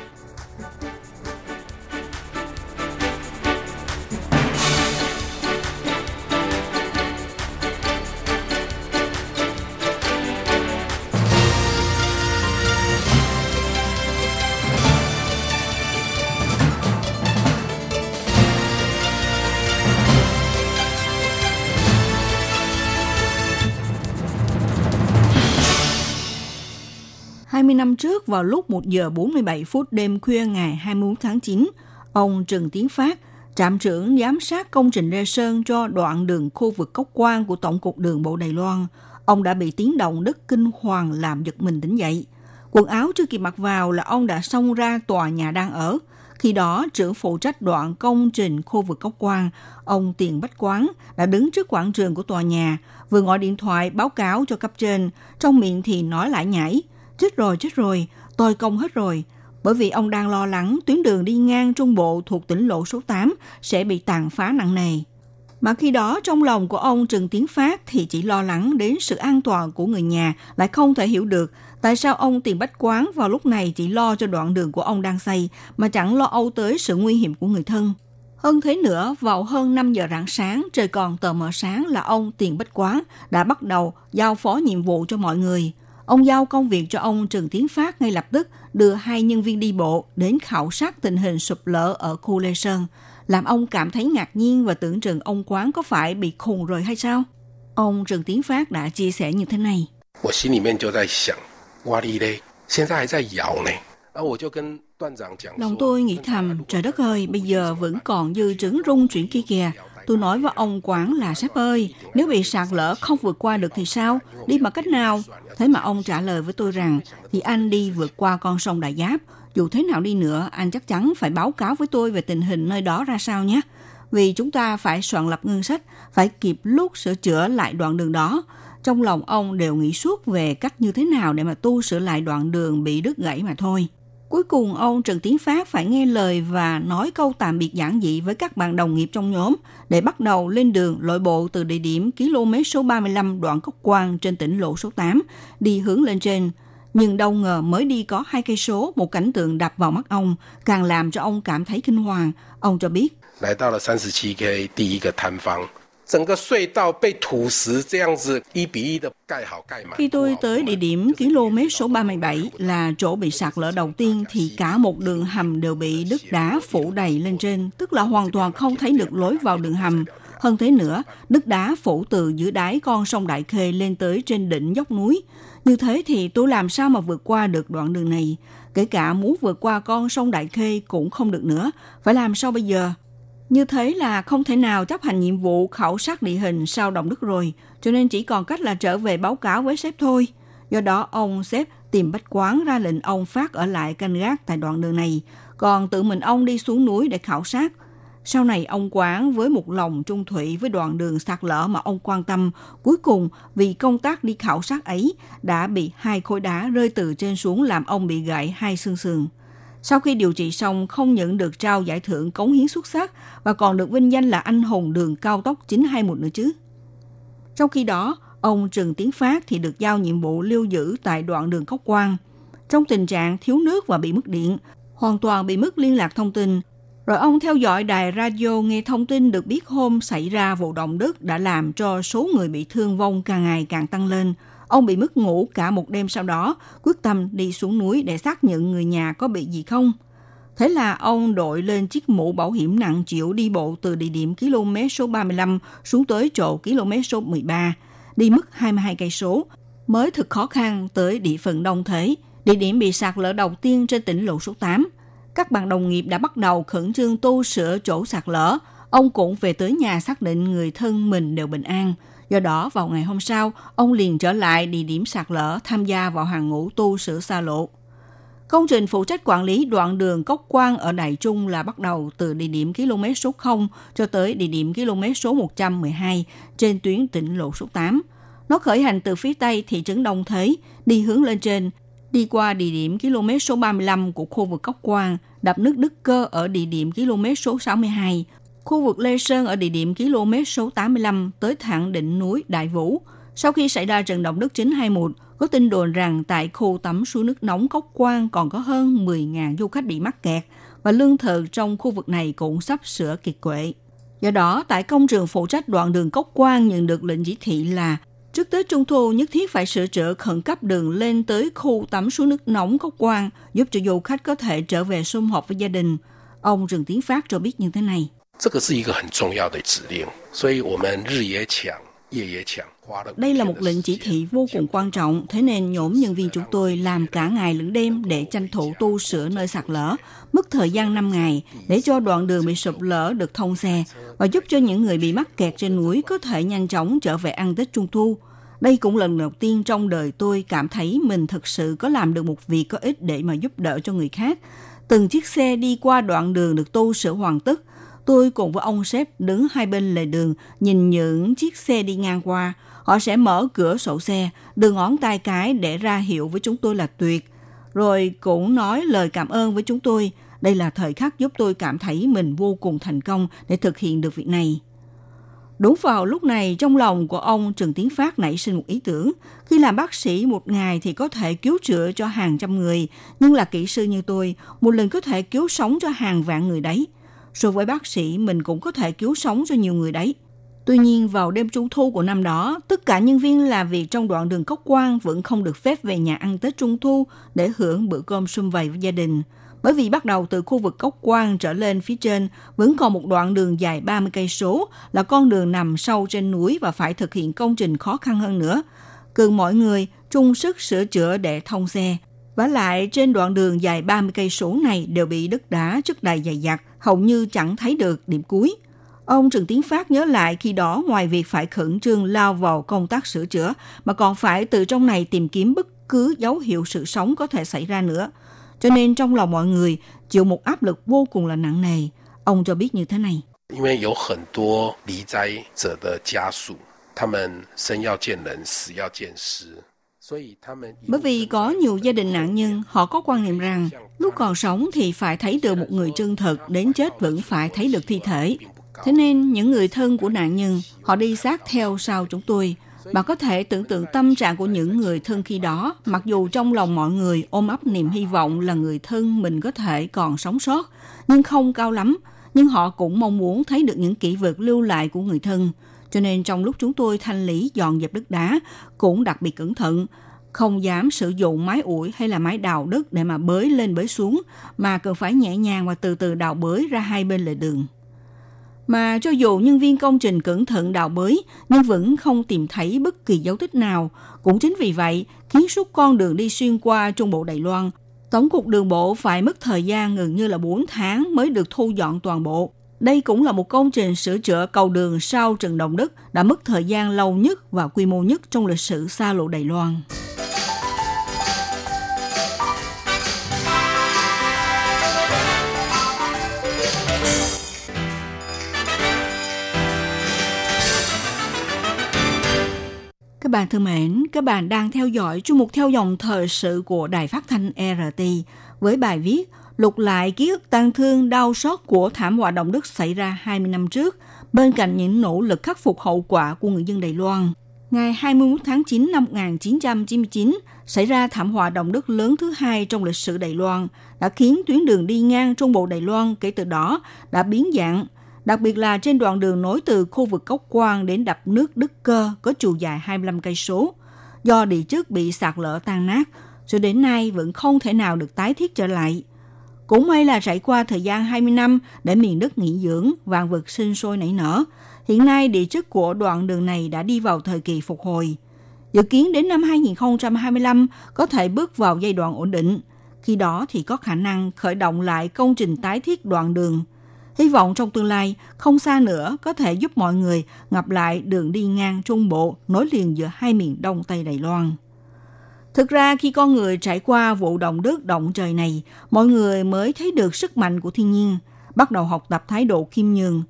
Hai mươi năm trước, vào lúc 1 giờ 47 phút đêm khuya ngày 21 tháng 9, ông Trần Tiến Phát, trạm trưởng giám sát công trình Rê Sơn cho đoạn đường khu vực Cốc Quang của Tổng cục Đường Bộ Đài Loan, ông đã bị tiếng động đất kinh hoàng làm giật mình tỉnh dậy. Quần áo chưa kịp mặc vào là ông đã xông ra tòa nhà đang ở. Khi đó, trưởng phụ trách đoạn công trình khu vực Cốc Quang, ông Tiền Bách Quán, đã đứng trước quảng trường của tòa nhà, vừa gọi điện thoại báo cáo cho cấp trên, trong miệng thì nói lại nhảy. Chết rồi, chết rồi, tôi công hết rồi. Bởi vì ông đang lo lắng tuyến đường đi ngang Trung Bộ thuộc tỉnh lộ số 8 sẽ bị tàn phá nặng nề. Mà khi đó trong lòng của ông Trần Tiến Phát thì chỉ lo lắng đến sự an toàn của người nhà, lại không thể hiểu được tại sao ông Tiền Bách Quán vào lúc này chỉ lo cho đoạn đường của ông đang xây mà chẳng lo âu tới sự nguy hiểm của người thân. Hơn thế nữa, vào hơn 5 giờ rạng sáng, trời còn tờ mờ sáng là ông Tiền Bách Quán đã bắt đầu giao phó nhiệm vụ cho mọi người. Ông giao công việc cho ông Trần Tiến Phát ngay lập tức đưa hai nhân viên đi bộ đến khảo sát tình hình sụp lở ở khu Lê Sơn, làm ông cảm thấy ngạc nhiên và tưởng rằng ông quán có phải bị khùng rồi hay sao. Ông Trần Tiến Phát đã chia sẻ như thế này. Lòng tôi nghĩ thầm, trời đất ơi, bây giờ vẫn còn dư trứng rung chuyển kia kìa. Tôi nói với ông quản là sếp ơi, nếu bị sạt lở không vượt qua được thì sao? Đi bằng cách nào? Thế mà ông trả lời với tôi rằng, thì anh đi vượt qua con sông Đại Giáp. Dù thế nào đi nữa, anh chắc chắn phải báo cáo với tôi về tình hình nơi đó ra sao nhé. Vì chúng ta phải soạn lập ngân sách, phải kịp lúc sửa chữa lại đoạn đường đó. Trong lòng ông đều nghĩ suốt về cách như thế nào để mà tu sửa lại đoạn đường bị đứt gãy mà thôi. Cuối cùng ông Trần Tiến Phát phải nghe lời và nói câu tạm biệt giản dị với các bạn đồng nghiệp trong nhóm để bắt đầu lên đường lội bộ từ địa điểm km số 35 đoạn Cốc Quang trên tỉnh lộ số 8 đi hướng lên trên. Nhưng đâu ngờ mới đi có hai cây số, một cảnh tượng đập vào mắt ông, càng làm cho ông cảm thấy kinh hoàng. Ông cho biết 来到了三十七 K 第一个摊方， 整个隧道被土石这样子一比一的盖好盖满。 Khi tôi tới địa điểm km số 37 là chỗ bị sạt lở đầu tiên thì cả một đường hầm đều bị đất đá phủ đầy lên trên, tức là hoàn toàn không thấy được lối vào đường hầm. Hơn thế nữa, đất đá phủ từ giữa đáy con sông Đại Khê lên tới trên đỉnh dốc núi. Như thế thì tôi làm sao mà vượt qua được đoạn đường này? Kể cả muốn vượt qua con sông Đại Khê cũng không được nữa. Phải làm sao bây giờ? Như thế là không thể nào chấp hành nhiệm vụ khảo sát địa hình sau động đất rồi, cho nên chỉ còn cách là trở về báo cáo với sếp thôi. Do đó, ông sếp tìm bách quán ra lệnh ông Phát ở lại canh gác tại đoạn đường này, còn tự mình ông đi xuống núi để khảo sát. Sau này ông Quán với một lòng trung thủy với đoạn đường sạt lở mà ông quan tâm, cuối cùng vì công tác đi khảo sát ấy đã bị hai khối đá rơi từ trên xuống làm ông bị gãy hai xương sườn. Sau khi điều trị xong, không những được trao giải thưởng cống hiến xuất sắc và còn được vinh danh là anh hùng đường cao tốc 921 nữa chứ. Trong khi đó, ông Trần Tiến Phát thì được giao nhiệm vụ lưu giữ tại đoạn đường Cốc Quang. Trong tình trạng thiếu nước và bị mất điện, hoàn toàn bị mất liên lạc thông tin. Rồi ông theo dõi đài radio nghe thông tin được biết hôm xảy ra vụ động đất đã làm cho số người bị thương vong càng ngày càng tăng lên. Ông bị mất ngủ cả một đêm sau đó, quyết tâm đi xuống núi để xác nhận người nhà có bị gì không. Thế là ông đội lên chiếc mũ bảo hiểm nặng chịu đi bộ từ địa điểm km số 35 xuống tới chỗ km số 13, đi mất 22 cây số, mới thực khó khăn tới địa phận Đông Thế, địa điểm bị sạt lở đầu tiên trên tỉnh lộ số 8. Các bạn đồng nghiệp đã bắt đầu khẩn trương tu sửa chỗ sạt lở. Ông cũng về tới nhà xác định người thân mình đều bình an. Do đó, vào ngày hôm sau, ông liền trở lại địa điểm sạt lở tham gia vào hàng ngũ tu sửa xa lộ. Công trình phụ trách quản lý đoạn đường Cốc Quang ở Đại Trung là bắt đầu từ địa điểm km số 0 cho tới địa điểm km số 112 trên tuyến tỉnh lộ số 8. Nó khởi hành từ phía Tây thị trấn Đông Thế, đi hướng lên trên, đi qua địa điểm km số 35 của khu vực Cốc Quang, đập nước Đức Cơ ở địa điểm km số 62, khu vực Lê Sơn ở địa điểm km số 85 tới thẳng đỉnh núi Đại Vũ. Sau khi xảy ra trận động đất 921, có tin đồn rằng tại khu tắm suối nước nóng Cốc Quang còn có hơn 10.000 du khách bị mắc kẹt và lương thực trong khu vực này cũng sắp sửa kiệt quệ. Do đó, tại công trường phụ trách đoạn đường Cốc Quang nhận được lệnh chỉ thị là trước Tết Trung Thu nhất thiết phải sửa chữa khẩn cấp đường lên tới khu tắm suối nước nóng Cốc Quang giúp cho du khách có thể trở về sum họp với gia đình. Ông Trần Tiến Phát cho biết như thế này. 这个是一个很重要的指令，所以我们日也抢，夜也抢，花了 Đây là một lệnh chỉ thị vô cùng quan trọng, thế nên nhóm nhân viên chúng tôi làm cả ngày lẫn đêm để tranh thủ tu sửa nơi sạt lở, mất thời gian 5 ngày để cho đoạn đường bị sụp lở được thông xe và giúp cho những người bị mắc kẹt trên núi có thể nhanh chóng trở về ăn Tết Trung Thu. Đây cũng lần đầu tiên trong đời tôi cảm thấy mình thực sự có làm được một việc có ích để mà giúp đỡ cho người khác. Từng chiếc xe đi qua đoạn đường được tu sửa hoàn tất, Tôi cùng với ông sếp đứng hai bên lề đường nhìn những chiếc xe đi ngang qua. Họ sẽ mở cửa sổ xe, đưa ngón tay cái để ra hiệu với chúng tôi là tuyệt. Rồi cũng nói lời cảm ơn với chúng tôi. Đây là thời khắc giúp tôi cảm thấy mình vô cùng thành công để thực hiện được việc này. Đúng vào lúc này, trong lòng của ông Trần Tiến Phát nảy sinh một ý tưởng. Khi làm bác sĩ một ngày thì có thể cứu chữa cho hàng trăm người, nhưng là kỹ sư như tôi, một lần có thể cứu sống cho hàng vạn người đấy. So với bác sĩ, mình cũng có thể cứu sống cho nhiều người đấy. Tuy nhiên, vào đêm trung thu của năm đó, tất cả nhân viên làm việc trong đoạn đường Cốc Quang vẫn không được phép về nhà ăn Tết Trung Thu để hưởng bữa cơm sum vầy với gia đình. Bởi vì bắt đầu từ khu vực Cốc Quang trở lên phía trên, vẫn còn một đoạn đường dài 30 cây số là con đường nằm sâu trên núi và phải thực hiện công trình khó khăn hơn nữa. Cần mọi người chung sức sửa chữa để thông xe. Và lại trên đoạn đường dài 30 cây số này đều bị đất đá chất đầy dày dặt, hầu như chẳng thấy được điểm cuối. Ông Trần Tiến Phát nhớ lại khi đó ngoài việc phải khẩn trương lao vào công tác sửa chữa, mà còn phải từ trong này tìm kiếm bất cứ dấu hiệu sự sống có thể xảy ra nữa. Cho nên trong lòng mọi người chịu một áp lực vô cùng là nặng nề. Ông cho biết như thế này. 因为有很多离灾者的家属，他们生要见人，死要见尸， Bởi vì có nhiều gia đình nạn nhân, họ có quan niệm rằng lúc còn sống thì phải thấy được một người chân thực, đến chết vẫn phải thấy được thi thể. Thế nên những người thân của nạn nhân, họ đi sát theo sau chúng tôi. Bạn có thể tưởng tượng tâm trạng của những người thân khi đó, mặc dù trong lòng mọi người ôm ấp niềm hy vọng là người thân mình có thể còn sống sót, nhưng không cao lắm. Nhưng họ cũng mong muốn thấy được những kỷ vật lưu lại của người thân. Cho nên trong lúc chúng tôi thanh lý dọn dẹp đất đá, cũng đặc biệt cẩn thận, không dám sử dụng máy ủi hay là máy đào đất để mà bới lên bới xuống, mà cần phải nhẹ nhàng và từ từ đào bới ra hai bên lề đường. Mà cho dù nhân viên công trình cẩn thận đào bới, nhưng vẫn không tìm thấy bất kỳ dấu tích nào. Cũng chính vì vậy, khiến suốt con đường đi xuyên qua Trung Bộ Đài Loan, Tổng cục đường bộ phải mất thời gian gần như là 4 tháng mới được thu dọn toàn bộ. Đây cũng là một công trình sửa chữa cầu đường sau trận động đất đã mất thời gian lâu nhất và quy mô nhất trong lịch sử xa lộ Đài Loan. Các bạn thân mến, các bạn đang theo dõi chương mục theo dòng thời sự của Đài Phát thanh RT với bài viết Lục lại ký ức tang thương đau xót của thảm họa động đất xảy ra 20 năm trước, bên cạnh những nỗ lực khắc phục hậu quả của người dân Đài Loan. Ngày 21 tháng 9 năm 1999, xảy ra thảm họa động đất lớn thứ hai trong lịch sử Đài Loan, đã khiến tuyến đường đi ngang Trung Bộ Đài Loan kể từ đó đã biến dạng, đặc biệt là trên đoạn đường nối từ khu vực Cốc Quang đến đập nước Đức Cơ có chiều dài 25 cây số. Do địa chất bị sạt lở tan nát, cho đến nay vẫn không thể nào được tái thiết trở lại. Cũng may là trải qua thời gian 20 năm để miền đất nghỉ dưỡng, vàng vực sinh sôi nảy nở. Hiện nay địa chất của đoạn đường này đã đi vào thời kỳ phục hồi. Dự kiến đến năm 2025 có thể bước vào giai đoạn ổn định. Khi đó thì có khả năng khởi động lại công trình tái thiết đoạn đường. Hy vọng trong tương lai, không xa nữa có thể giúp mọi người ngập lại đường đi ngang Trung Bộ nối liền giữa hai miền Đông Tây Đài Loan. Thực ra khi con người trải qua vụ động đất động trời này, mọi người mới thấy được sức mạnh của thiên nhiên, bắt đầu học tập thái độ khiêm nhường.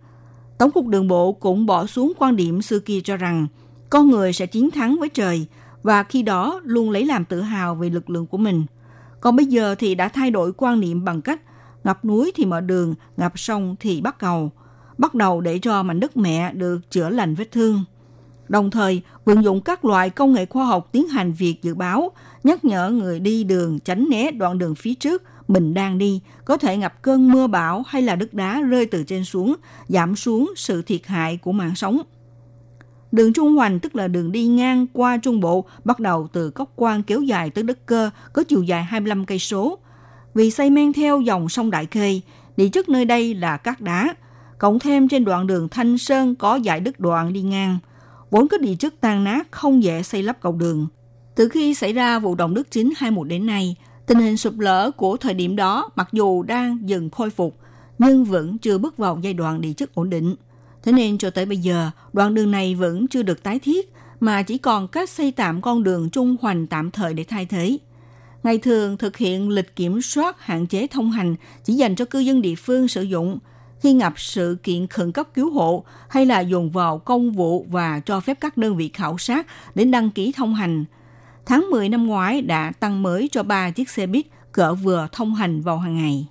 Tổng cục đường bộ cũng bỏ xuống quan điểm xưa kia cho rằng con người sẽ chiến thắng với trời và khi đó luôn lấy làm tự hào về lực lượng của mình. Còn bây giờ thì đã thay đổi quan niệm bằng cách ngập núi thì mở đường, ngập sông thì bắt cầu. Bắt đầu để cho mảnh đất mẹ được chữa lành vết thương đồng thời vận dụng các loại công nghệ khoa học tiến hành việc dự báo, nhắc nhở người đi đường tránh né đoạn đường phía trước mình đang đi, có thể gặp cơn mưa bão hay là đất đá rơi từ trên xuống, giảm xuống sự thiệt hại của mạng sống. Đường Trung Hoành tức là đường đi ngang qua Trung Bộ bắt đầu từ Cốc Quan kéo dài tới Đất Cơ có chiều dài 25 cây số. Vì xây men theo dòng sông Đại Khê, địa chất nơi đây là cát đá, cộng thêm trên đoạn đường Thanh Sơn có dải đất đoạn đi ngang – vốn có địa chất tan nát không dễ xây lắp cầu đường. Từ khi xảy ra vụ động đất chính 21 đến nay, tình hình sụp lở của thời điểm đó mặc dù đang dần khôi phục, nhưng vẫn chưa bước vào giai đoạn địa chất ổn định. Thế nên cho tới bây giờ, đoạn đường này vẫn chưa được tái thiết, mà chỉ còn cách xây tạm con đường trung hoành tạm thời để thay thế. Ngày thường thực hiện lịch kiểm soát hạn chế thông hành chỉ dành cho cư dân địa phương sử dụng – khi gặp sự kiện khẩn cấp cứu hộ hay là dùng vào công vụ và cho phép các đơn vị khảo sát đến đăng ký thông hành. Tháng 10 năm ngoái đã tăng mới cho 3 chiếc xe buýt cỡ vừa thông hành vào hàng ngày.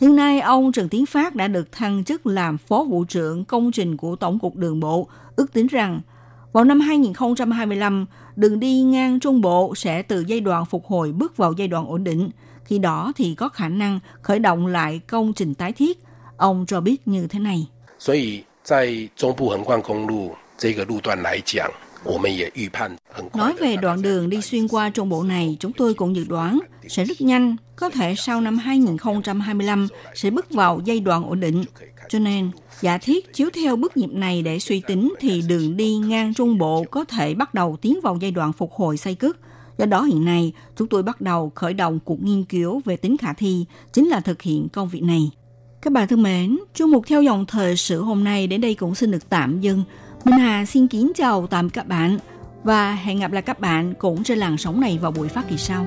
Hiện nay, ông Trần Tiến Phát đã được thăng chức làm Phó Vụ trưởng công trình của Tổng cục Đường bộ, ước tính rằng vào năm 2025, đường đi ngang Trung Bộ sẽ từ giai đoạn phục hồi bước vào giai đoạn ổn định. Khi đó thì có khả năng khởi động lại công trình tái thiết, Ông cho biết như thế này. 所以在中部横贯公路这个路段来讲，我们也预判很快。 Nói về đoạn đường đi xuyên qua trung bộ này, chúng tôi cũng dự đoán sẽ rất nhanh, có thể sau năm 2025 sẽ bước vào giai đoạn ổn định. Cho nên, giả thiết chiếu theo bước nhịp này để suy tính thì đường đi ngang trung bộ có thể bắt đầu tiến vào giai đoạn phục hồi xây cất. Do đó hiện nay, chúng tôi bắt đầu khởi động cuộc nghiên cứu về tính khả thi, chính là thực hiện công việc này. Các bạn thân mến, chương mục theo dòng thời sự hôm nay đến đây cũng xin được tạm dừng. Minh Hà xin kính chào tạm các bạn và hẹn gặp lại các bạn cũng trên làn sóng này vào buổi phát kỳ sau.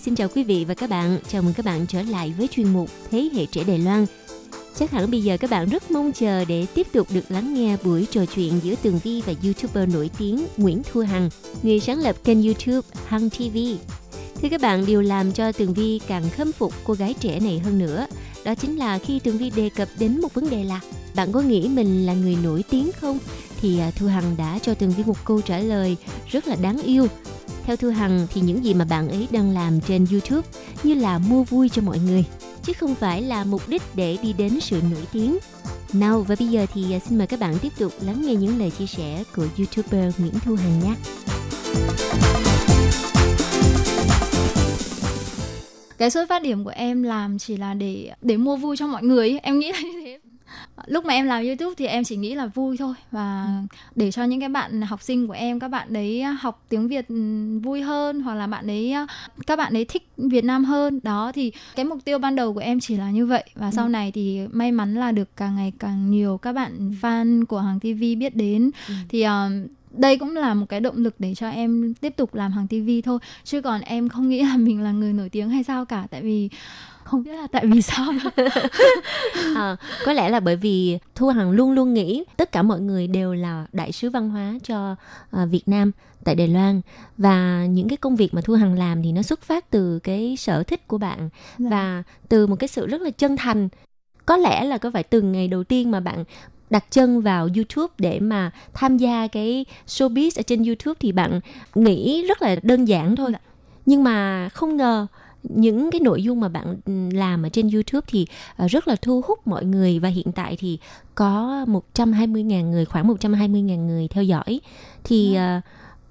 Xin chào quý vị và các bạn. Chào mừng các bạn trở lại với chuyên mục Thế hệ trẻ Đài Loan. Chắc hẳn bây giờ các bạn rất mong chờ để tiếp tục được lắng nghe buổi trò chuyện giữa Tường Vi và YouTuber nổi tiếng Nguyễn Thu Hằng, người sáng lập kênh YouTube Hằng TV. Thưa các bạn điều làm cho Tường Vi càng khâm phục cô gái trẻ này hơn nữa. Đó chính là khi Tường Vi đề cập đến một vấn đề là bạn có nghĩ mình là người nổi tiếng không? Thì à, Thu Hằng đã cho Tường Vi một câu trả lời rất là đáng yêu theo Thu Hằng thì những gì mà bạn ấy đang làm trên YouTube như là mua vui cho mọi người, chứ không phải là mục đích để đi đến sự nổi tiếng. Nào và bây giờ thì à, xin mời các bạn tiếp tục lắng nghe những lời chia sẻ của YouTuber Nguyễn Thu Hằng nhé. cái xuất phát điểm của em làm chỉ là để để mua vui cho mọi người ấy. em nghĩ là như lúc mà em làm youtube thì em chỉ nghĩ là vui thôi và để cho những cái bạn học sinh của em các bạn đấy học tiếng việt ừ, vui hơn hoặc là bạn ấy các bạn ấy thích việt nam hơn. Đó thì cái mục tiêu ban đầu của em chỉ là như vậy. Và sau này thì may mắn là được càng ngày càng nhiều các bạn fan của hàng tv biết đến. Thì um, đây cũng là một cái động lực để cho em tiếp tục làm hàng TV thôi. Chứ còn em không nghĩ là mình là người nổi tiếng hay sao cả. Tại vì không biết là tại vì sao [LAUGHS] à, có lẽ là bởi vì Thu Hằng luôn luôn nghĩ tất cả mọi người đều là đại sứ văn hóa cho uh, Việt Nam tại Đài Loan và những cái công việc mà Thu Hằng làm thì nó xuất phát từ cái sở thích của bạn Dạ. và từ một cái sự rất là chân thành có lẽ là có phải từ ngày đầu tiên mà bạn đặt chân vào YouTube để mà tham gia cái showbiz ở trên YouTube thì bạn nghĩ rất là đơn giản thôi. Dạ. Nhưng mà không ngờ những cái nội dung mà bạn ừ, làm ở trên YouTube thì ờ, rất là thu hút mọi người và hiện tại thì có 120.000 người khoảng 120.000 người theo dõi. Thì ờ,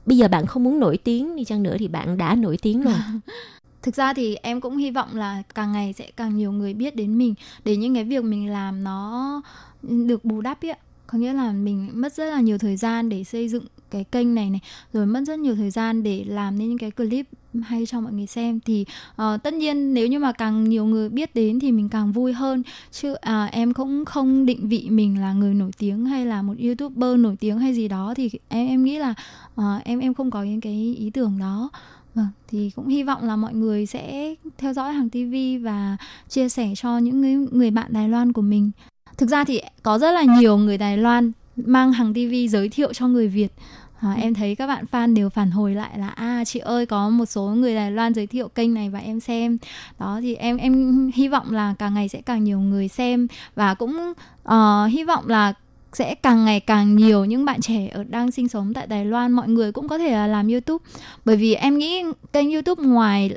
bây giờ bạn không muốn nổi tiếng đi chăng nữa thì bạn đã nổi tiếng rồi. [LAUGHS] thực ra thì em cũng hy vọng là càng ngày sẽ càng nhiều người biết đến mình để những cái việc mình làm nó được bù đắp ấy ạ có nghĩa là mình mất rất là nhiều thời gian để xây dựng cái kênh này này rồi mất rất nhiều thời gian để làm nên những cái clip hay cho mọi người xem thì uh, tất nhiên nếu như mà càng nhiều người biết đến thì mình càng vui hơn chứ à, em cũng không định vị mình là người nổi tiếng hay là một youtuber nổi tiếng hay gì đó thì em em nghĩ là uh, em em không có những cái ý tưởng đó Vâng, thì cũng hy vọng là mọi người sẽ theo dõi hàng TV và chia sẻ cho những người, người bạn Đài Loan của mình. Thực ra thì có rất là nhiều người Đài Loan mang hàng TV giới thiệu cho người Việt. À, em thấy các bạn fan đều phản hồi lại là à chị ơi có một số người Đài Loan giới thiệu kênh này và em xem. Đó thì em em hy vọng là càng ngày sẽ càng nhiều người xem và cũng ờ, hy vọng là sẽ càng ngày càng nhiều những bạn trẻ ở đang sinh sống tại Đài Loan mọi người cũng có thể là làm YouTube bởi vì em nghĩ kênh YouTube ngoài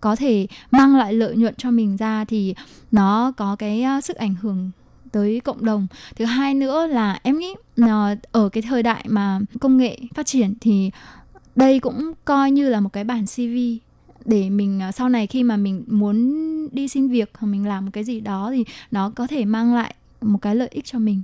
có thể mang lại lợi nhuận cho mình ra thì nó có cái uh, sức ảnh hưởng tới cộng đồng. Thứ hai nữa là em nghĩ ờ, ở cái thời đại mà công nghệ phát triển thì đây cũng coi như là một cái bản CV để mình ờ, sau này khi mà mình muốn đi xin việc hoặc mình làm một cái gì đó thì nó có thể mang lại một cái lợi ích cho mình.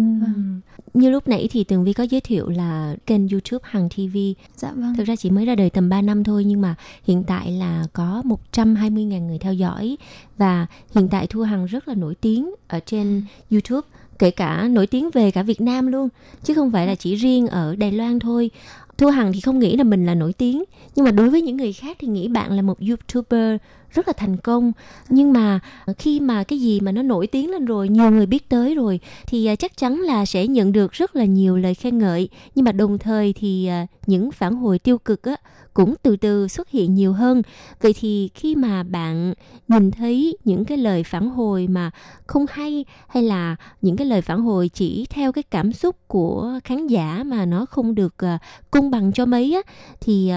Ừm. Như lúc nãy thì Tường Vi có giới thiệu là kênh YouTube Hằng TV dạ vâng Thực ra chỉ mới ra đời tầm 3 năm thôi nhưng mà hiện tại là có 120.000 người theo dõi và hiện tại Thu Hằng rất là nổi tiếng ở trên YouTube kể cả nổi tiếng về cả Việt Nam luôn chứ không phải là chỉ riêng ở Đài Loan thôi. Thu Hằng thì không nghĩ là mình là nổi tiếng nhưng mà đối với những người khác thì nghĩ bạn là một YouTuber rất là thành công. Nhưng mà khi mà cái gì mà nó nổi tiếng lên rồi, nhiều người biết tới rồi, thì à, chắc chắn là sẽ nhận được rất là nhiều lời khen ngợi. Nhưng mà đồng thời thì à, những phản hồi tiêu cực á cũng từ từ xuất hiện nhiều hơn. Vậy thì khi mà bạn nhìn thấy những cái lời phản hồi mà không hay hay là những cái lời phản hồi chỉ theo cái cảm xúc của khán giả mà nó không được à, công bằng cho mấy á, thì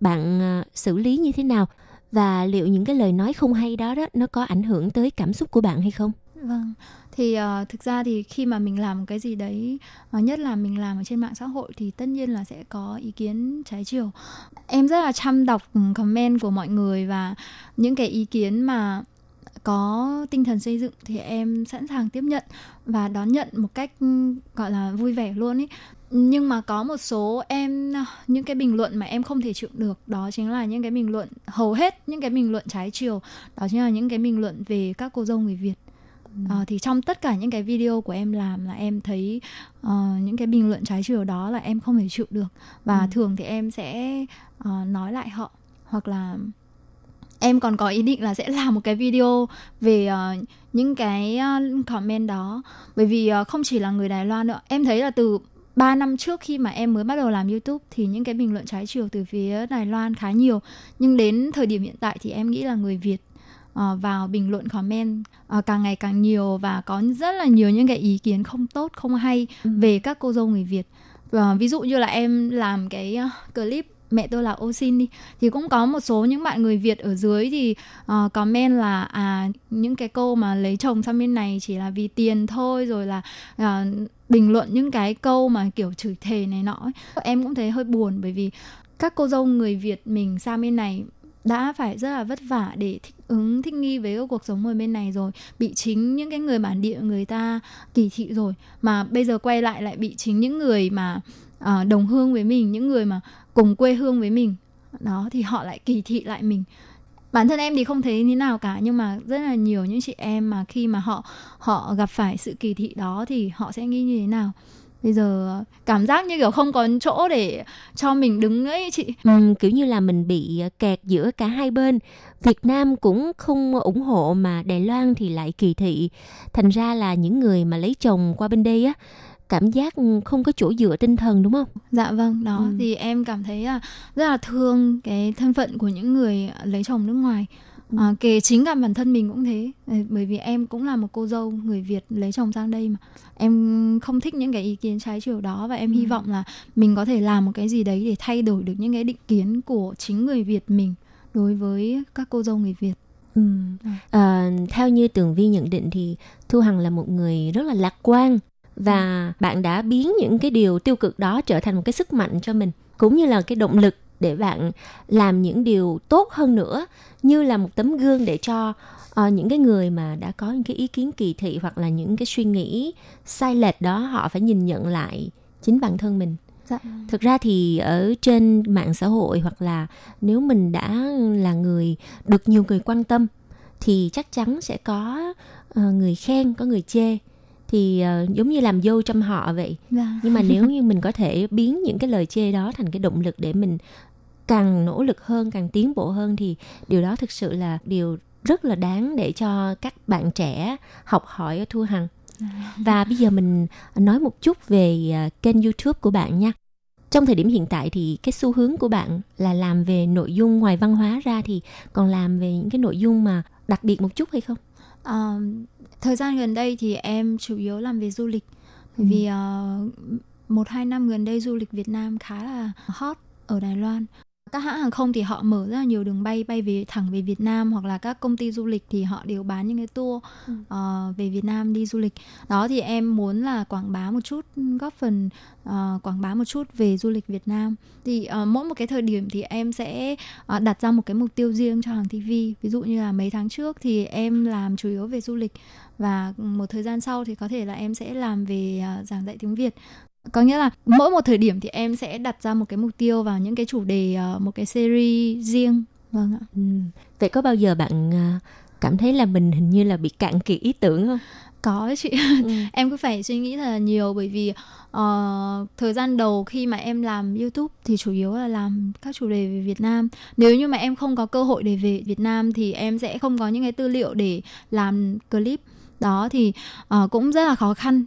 bạn xử lý như thế nào? Và liệu những cái lời nói không hay đó đó nó có ảnh hưởng tới cảm xúc của bạn hay không Vâng, thì uh, thực ra thì khi mà mình làm cái gì đấy, uh, nhất là mình làm ở trên mạng xã hội thì tất nhiên là sẽ có ý kiến trái chiều. Em rất là chăm đọc comment của mọi người và những cái ý kiến mà có tinh thần xây dựng thì em sẵn sàng tiếp nhận và đón nhận một cách gọi là vui vẻ luôn ý nhưng mà có một số em những cái bình luận mà em không thể chịu được đó chính là những cái bình luận hầu hết những cái bình luận trái chiều đó chính là những cái bình luận về các cô dâu người Việt. À, thì trong tất cả những cái video của em làm là em thấy uh, những cái bình luận trái chiều đó là em không thể chịu được. Và ừ. thường thì em sẽ uh, nói lại họ hoặc là em còn có ý định là sẽ [LAUGHS] làm một cái video về uh, những cái uh, comment đó. Bởi vì uh, không chỉ là người Đài Loan nữa em thấy là từ 3 năm trước khi mà em mới bắt đầu làm YouTube thì những cái bình luận trái chiều từ phía Đài Loan khá nhiều nhưng đến thời điểm hiện tại thì em nghĩ là người Việt uh, vào bình luận comment uh, càng ngày càng nhiều và có rất là nhiều những cái ý kiến không tốt không hay ừ. về các cô dâu người Việt uh, ví dụ như là em làm cái uh, clip mẹ tôi là ô xin đi thì cũng có một số những bạn người Việt ở dưới thì uh, comment là à những cái câu mà lấy chồng sang bên này chỉ là vì tiền thôi rồi là uh, bình luận những cái câu mà kiểu chửi thề này nọ ấy. em cũng thấy hơi buồn bởi vì các cô dâu người Việt mình sang bên này đã phải rất là vất vả để thích ứng thích nghi với cái cuộc sống ở bên này rồi bị chính những cái người bản địa người ta kỳ thị rồi mà bây giờ quay lại lại bị chính những người mà uh, đồng hương với mình những người mà cùng quê hương với mình. Đó thì họ lại kỳ thị lại mình. Bản thân em thì không thấy thế nào cả nhưng mà rất là nhiều những chị em mà khi mà họ họ gặp phải sự kỳ thị đó thì họ sẽ nghĩ như thế nào? Bây giờ cảm giác như kiểu không có chỗ để cho mình đứng ấy chị. Ừ, kiểu như là mình bị ờ, kẹt giữa cả hai bên. Việt Nam cũng không ủng hộ mà Đài Loan thì lại kỳ thị. Thành ra là những người mà lấy chồng qua bên đây á cảm giác không có chỗ dựa tinh thần đúng không? Dạ vâng, đó ừ. thì em cảm thấy là rất là thương cái thân phận của những người lấy chồng nước ngoài. Ừ. À, kể chính cả bản thân mình cũng thế bởi vì em cũng là một cô dâu người Việt lấy chồng sang đây mà em không thích những cái ý kiến trái chiều đó và em ừ. hy vọng là mình có thể làm một cái gì đấy để thay đổi được những cái định kiến của chính người Việt mình đối với các cô dâu người Việt. Ừ. À, theo như Tường Vi nhận định thì Thu Hằng là một người rất là lạc quan và bạn đã biến những cái điều tiêu cực đó trở thành một cái sức mạnh cho mình cũng như là cái động lực để bạn làm những điều tốt hơn nữa như là một tấm gương để cho uh, những cái người mà đã có những cái ý kiến kỳ thị hoặc là những cái suy nghĩ sai lệch đó họ phải nhìn nhận lại chính bản thân mình Dạ. thực ra thì ở trên mạng xã hội hoặc là nếu mình đã là người được nhiều người quan tâm thì chắc chắn sẽ có uh, người khen có người chê thì uh, giống như làm dâu trong họ vậy dạ. nhưng mà nếu như mình có thể biến những cái lời chê đó thành cái động lực để mình càng nỗ lực hơn càng tiến bộ hơn thì điều đó thực sự là điều rất là đáng để cho các bạn trẻ học hỏi ở thu hằng dạ. và bây giờ mình nói một chút về uh, kênh youtube của bạn nha trong thời điểm hiện tại thì cái xu hướng của bạn là làm về nội dung ngoài văn hóa ra thì còn làm về những cái nội dung mà đặc biệt một chút hay không? Uh, thời gian gần đây thì em chủ yếu làm về du lịch. Bởi vì uh, một hai năm gần đây du lịch Việt Nam khá là hot ở Đài Loan các hãng hàng không thì họ mở rất là nhiều đường bay bay về thẳng về Việt Nam hoặc là các công ty du lịch thì họ đều bán những cái tour ừ. uh, về Việt Nam đi du lịch. Đó thì em muốn là quảng bá một chút góp phần uh, quảng bá một chút về du lịch Việt Nam. Thì uh, mỗi một cái thời điểm thì em sẽ uh, đặt ra một cái mục tiêu riêng cho hàng TV ví dụ như là mấy tháng trước thì em làm chủ yếu về du lịch và một thời gian sau thì có thể là em sẽ làm về uh, giảng dạy tiếng Việt có nghĩa là mỗi một thời điểm thì em sẽ đặt ra một cái mục tiêu vào những cái chủ đề uh, một cái series riêng. Vâng ạ. Ừ. vậy có bao giờ bạn uh, cảm thấy là mình hình như là bị cạn kiệt ý tưởng không? Có chị. Ừ. [LAUGHS] em cứ phải suy nghĩ thật là nhiều bởi vì uh, thời gian đầu khi mà em làm youtube thì chủ yếu là làm các chủ đề về việt nam. Nếu như mà em không có cơ hội để về việt nam thì em sẽ không có những cái tư liệu để làm clip. Đó thì uh, cũng rất là khó khăn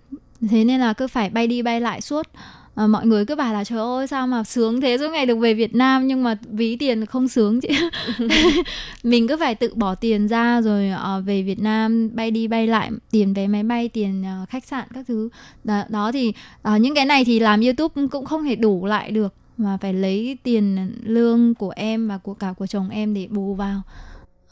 thế nên là cứ phải bay đi bay lại suốt. À, mọi người cứ bảo là trời ơi sao mà sướng thế suốt ngày được về Việt Nam nhưng mà ví tiền không sướng chị [LAUGHS] mình cứ phải tự bỏ tiền ra rồi uh, về Việt Nam bay đi bay lại tiền vé máy bay tiền uh, khách sạn các thứ. Đó, đó thì uh, những cái này thì làm YouTube cũng không thể đủ lại được mà phải lấy tiền lương của em và của cả của chồng em để bù vào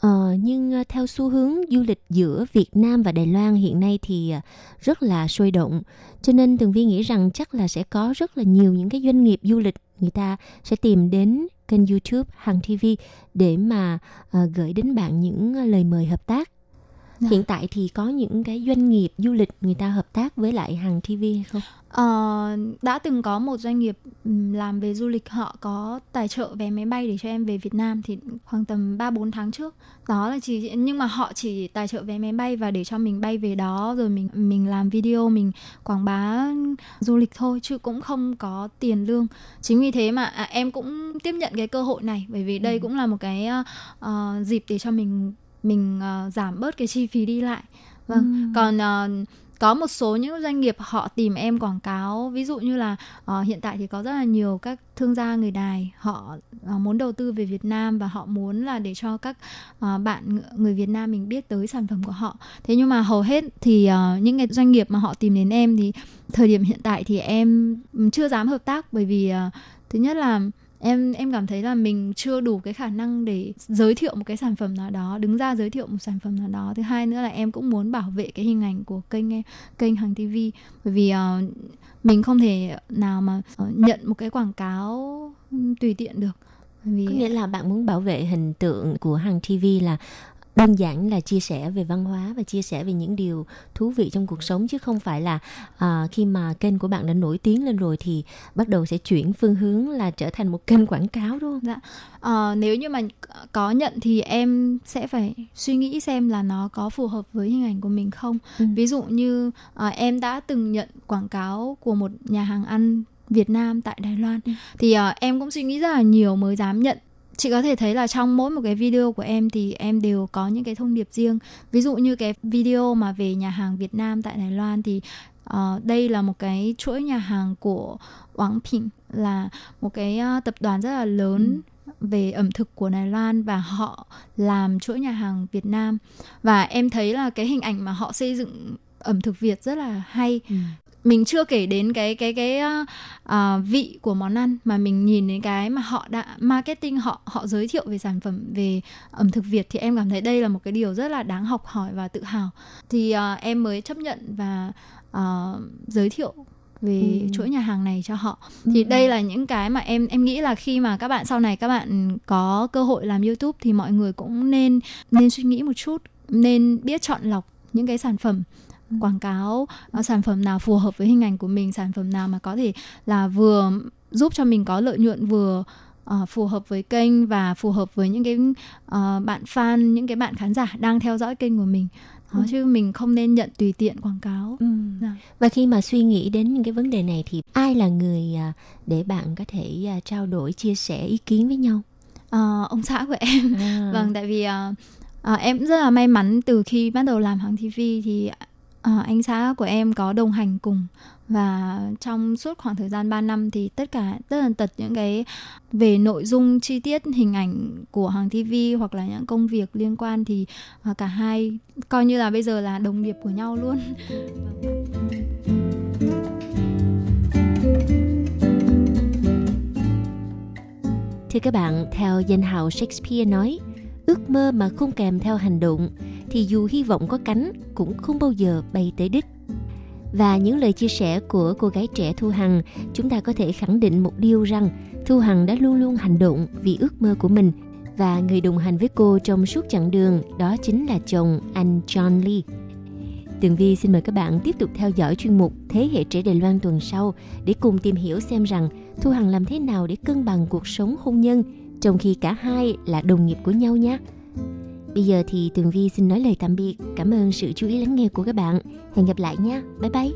Ờ, nhưng ờ, theo xu hướng du lịch giữa Việt Nam và Đài Loan hiện nay thì ờ, rất là sôi động. Cho nên Tường Vi nghĩ rằng chắc là sẽ có rất là nhiều những cái doanh nghiệp du lịch người ta sẽ tìm đến kênh YouTube Hằng TV để mà uh, gửi đến bạn những lời mời hợp tác. Dạ. Hiện tại thì có những cái doanh nghiệp du lịch người ta hợp tác với lại Hằng TV hay không? Ờ, đã từng có một doanh nghiệp làm về du lịch họ có tài trợ vé máy bay để cho em về Việt Nam thì khoảng tầm 3 4 tháng trước. Đó là chỉ nhưng mà họ chỉ tài trợ vé máy bay và để cho mình bay về đó rồi mình mình làm video mình quảng bá du lịch thôi chứ cũng không có tiền lương. Chính vì thế mà à, em cũng tiếp nhận cái cơ hội này bởi vì đây ừ. cũng là một cái uh, dịp để cho mình mình uh, giảm bớt cái chi phí đi lại. Vâng. Ừ. Còn uh, có một số những doanh nghiệp họ tìm em quảng cáo ví dụ như là uh, hiện tại thì có rất là nhiều các thương gia người đài họ uh, muốn đầu tư về Việt Nam và họ muốn là để cho các uh, bạn người Việt Nam mình biết tới sản phẩm của họ thế nhưng mà hầu hết thì uh, những cái doanh nghiệp mà họ tìm đến em thì thời điểm hiện tại thì em chưa dám hợp tác bởi vì uh, thứ nhất là em em cảm thấy là mình chưa đủ cái khả năng để giới thiệu một cái sản phẩm nào đó đứng ra giới thiệu một sản phẩm nào đó. Thứ hai nữa là em cũng muốn bảo vệ cái hình ảnh của kênh kênh hàng tv bởi vì uh, mình không thể nào mà uh, nhận một cái quảng cáo tùy tiện được. Vì... có nghĩa là bạn muốn bảo vệ hình tượng của hàng TV là đơn giản là chia sẻ về văn hóa và chia sẻ về những điều thú vị trong cuộc sống chứ không phải là à, khi mà kênh của bạn đã nổi tiếng lên rồi thì bắt đầu sẽ chuyển phương hướng là trở thành một kênh quảng cáo đúng không? Dạ. À, nếu như mà có nhận thì em sẽ phải suy nghĩ xem là nó có phù hợp với hình ảnh của mình không. Ừ. Ví dụ như à, em đã từng nhận quảng cáo của một nhà hàng ăn Việt Nam tại Đài Loan ừ. thì uh, em cũng suy nghĩ rất là nhiều mới dám nhận chị có thể thấy là trong mỗi một cái video của em thì em đều có những cái thông điệp riêng. Ví dụ như cái video mà về nhà hàng Việt Nam tại Đài Loan thì uh, đây là một cái chuỗi nhà hàng của Wang Ping là một cái uh, tập đoàn rất là lớn ừ. về ẩm thực của Đài Loan và họ làm chuỗi nhà hàng Việt Nam. Và em thấy là cái hình ảnh mà họ xây dựng ẩm thực Việt rất là hay. Ừ mình chưa kể đến cái cái cái uh, vị của món ăn mà mình nhìn đến cái mà họ đã marketing họ họ giới thiệu về sản phẩm về ẩm thực Việt thì em cảm thấy đây là một cái điều rất là đáng học hỏi và tự hào thì uh, em mới chấp nhận và uh, giới thiệu về ừ. chuỗi nhà hàng này cho họ thì ừ. đây là những cái mà em em nghĩ là khi mà các bạn sau này các bạn có cơ hội làm YouTube thì mọi người cũng nên nên suy nghĩ một chút nên biết chọn lọc những cái sản phẩm quảng cáo uh, sản phẩm nào phù hợp với hình ảnh của mình sản phẩm nào mà có thể là vừa giúp cho mình có lợi nhuận vừa uh, phù hợp với kênh và phù hợp với những cái uh, bạn fan những cái bạn khán giả đang theo dõi kênh của mình đó, ừ. chứ mình không nên nhận tùy tiện quảng cáo ừ. dạ. và khi mà suy nghĩ đến những cái vấn đề này thì ai là người để bạn có thể trao đổi chia sẻ ý kiến với nhau à, ông xã của em à. vâng tại vì uh, uh, em rất là may mắn từ khi bắt đầu làm hàng TV thì à, anh xã của em có đồng hành cùng và trong suốt khoảng thời gian 3 năm thì tất cả tất tần tật những cái về nội dung chi tiết hình ảnh của hàng TV hoặc là những công việc liên quan thì à, cả hai coi như là bây giờ là đồng nghiệp của nhau luôn. Thưa các bạn, theo danh hào Shakespeare nói, ước mơ mà không kèm theo hành động thì dù hy vọng có cánh cũng không bao giờ bay tới đích. Và những lời chia sẻ của cô gái trẻ Thu Hằng, chúng ta có thể khẳng định một điều rằng Thu Hằng đã luôn luôn hành động vì ước mơ của mình và người đồng hành với cô trong suốt chặng đường đó chính là chồng anh John Lee. Tường Vi xin mời các bạn tiếp tục theo dõi chuyên mục Thế hệ trẻ Đài Loan tuần sau để cùng tìm hiểu xem rằng Thu Hằng làm thế nào để cân bằng cuộc sống hôn nhân trong khi cả hai là đồng nghiệp của nhau nhé. Bây giờ thì Tường Vi xin nói lời tạm biệt. Cảm ơn sự chú ý lắng nghe của các bạn. Hẹn gặp lại nhé. Bye bye.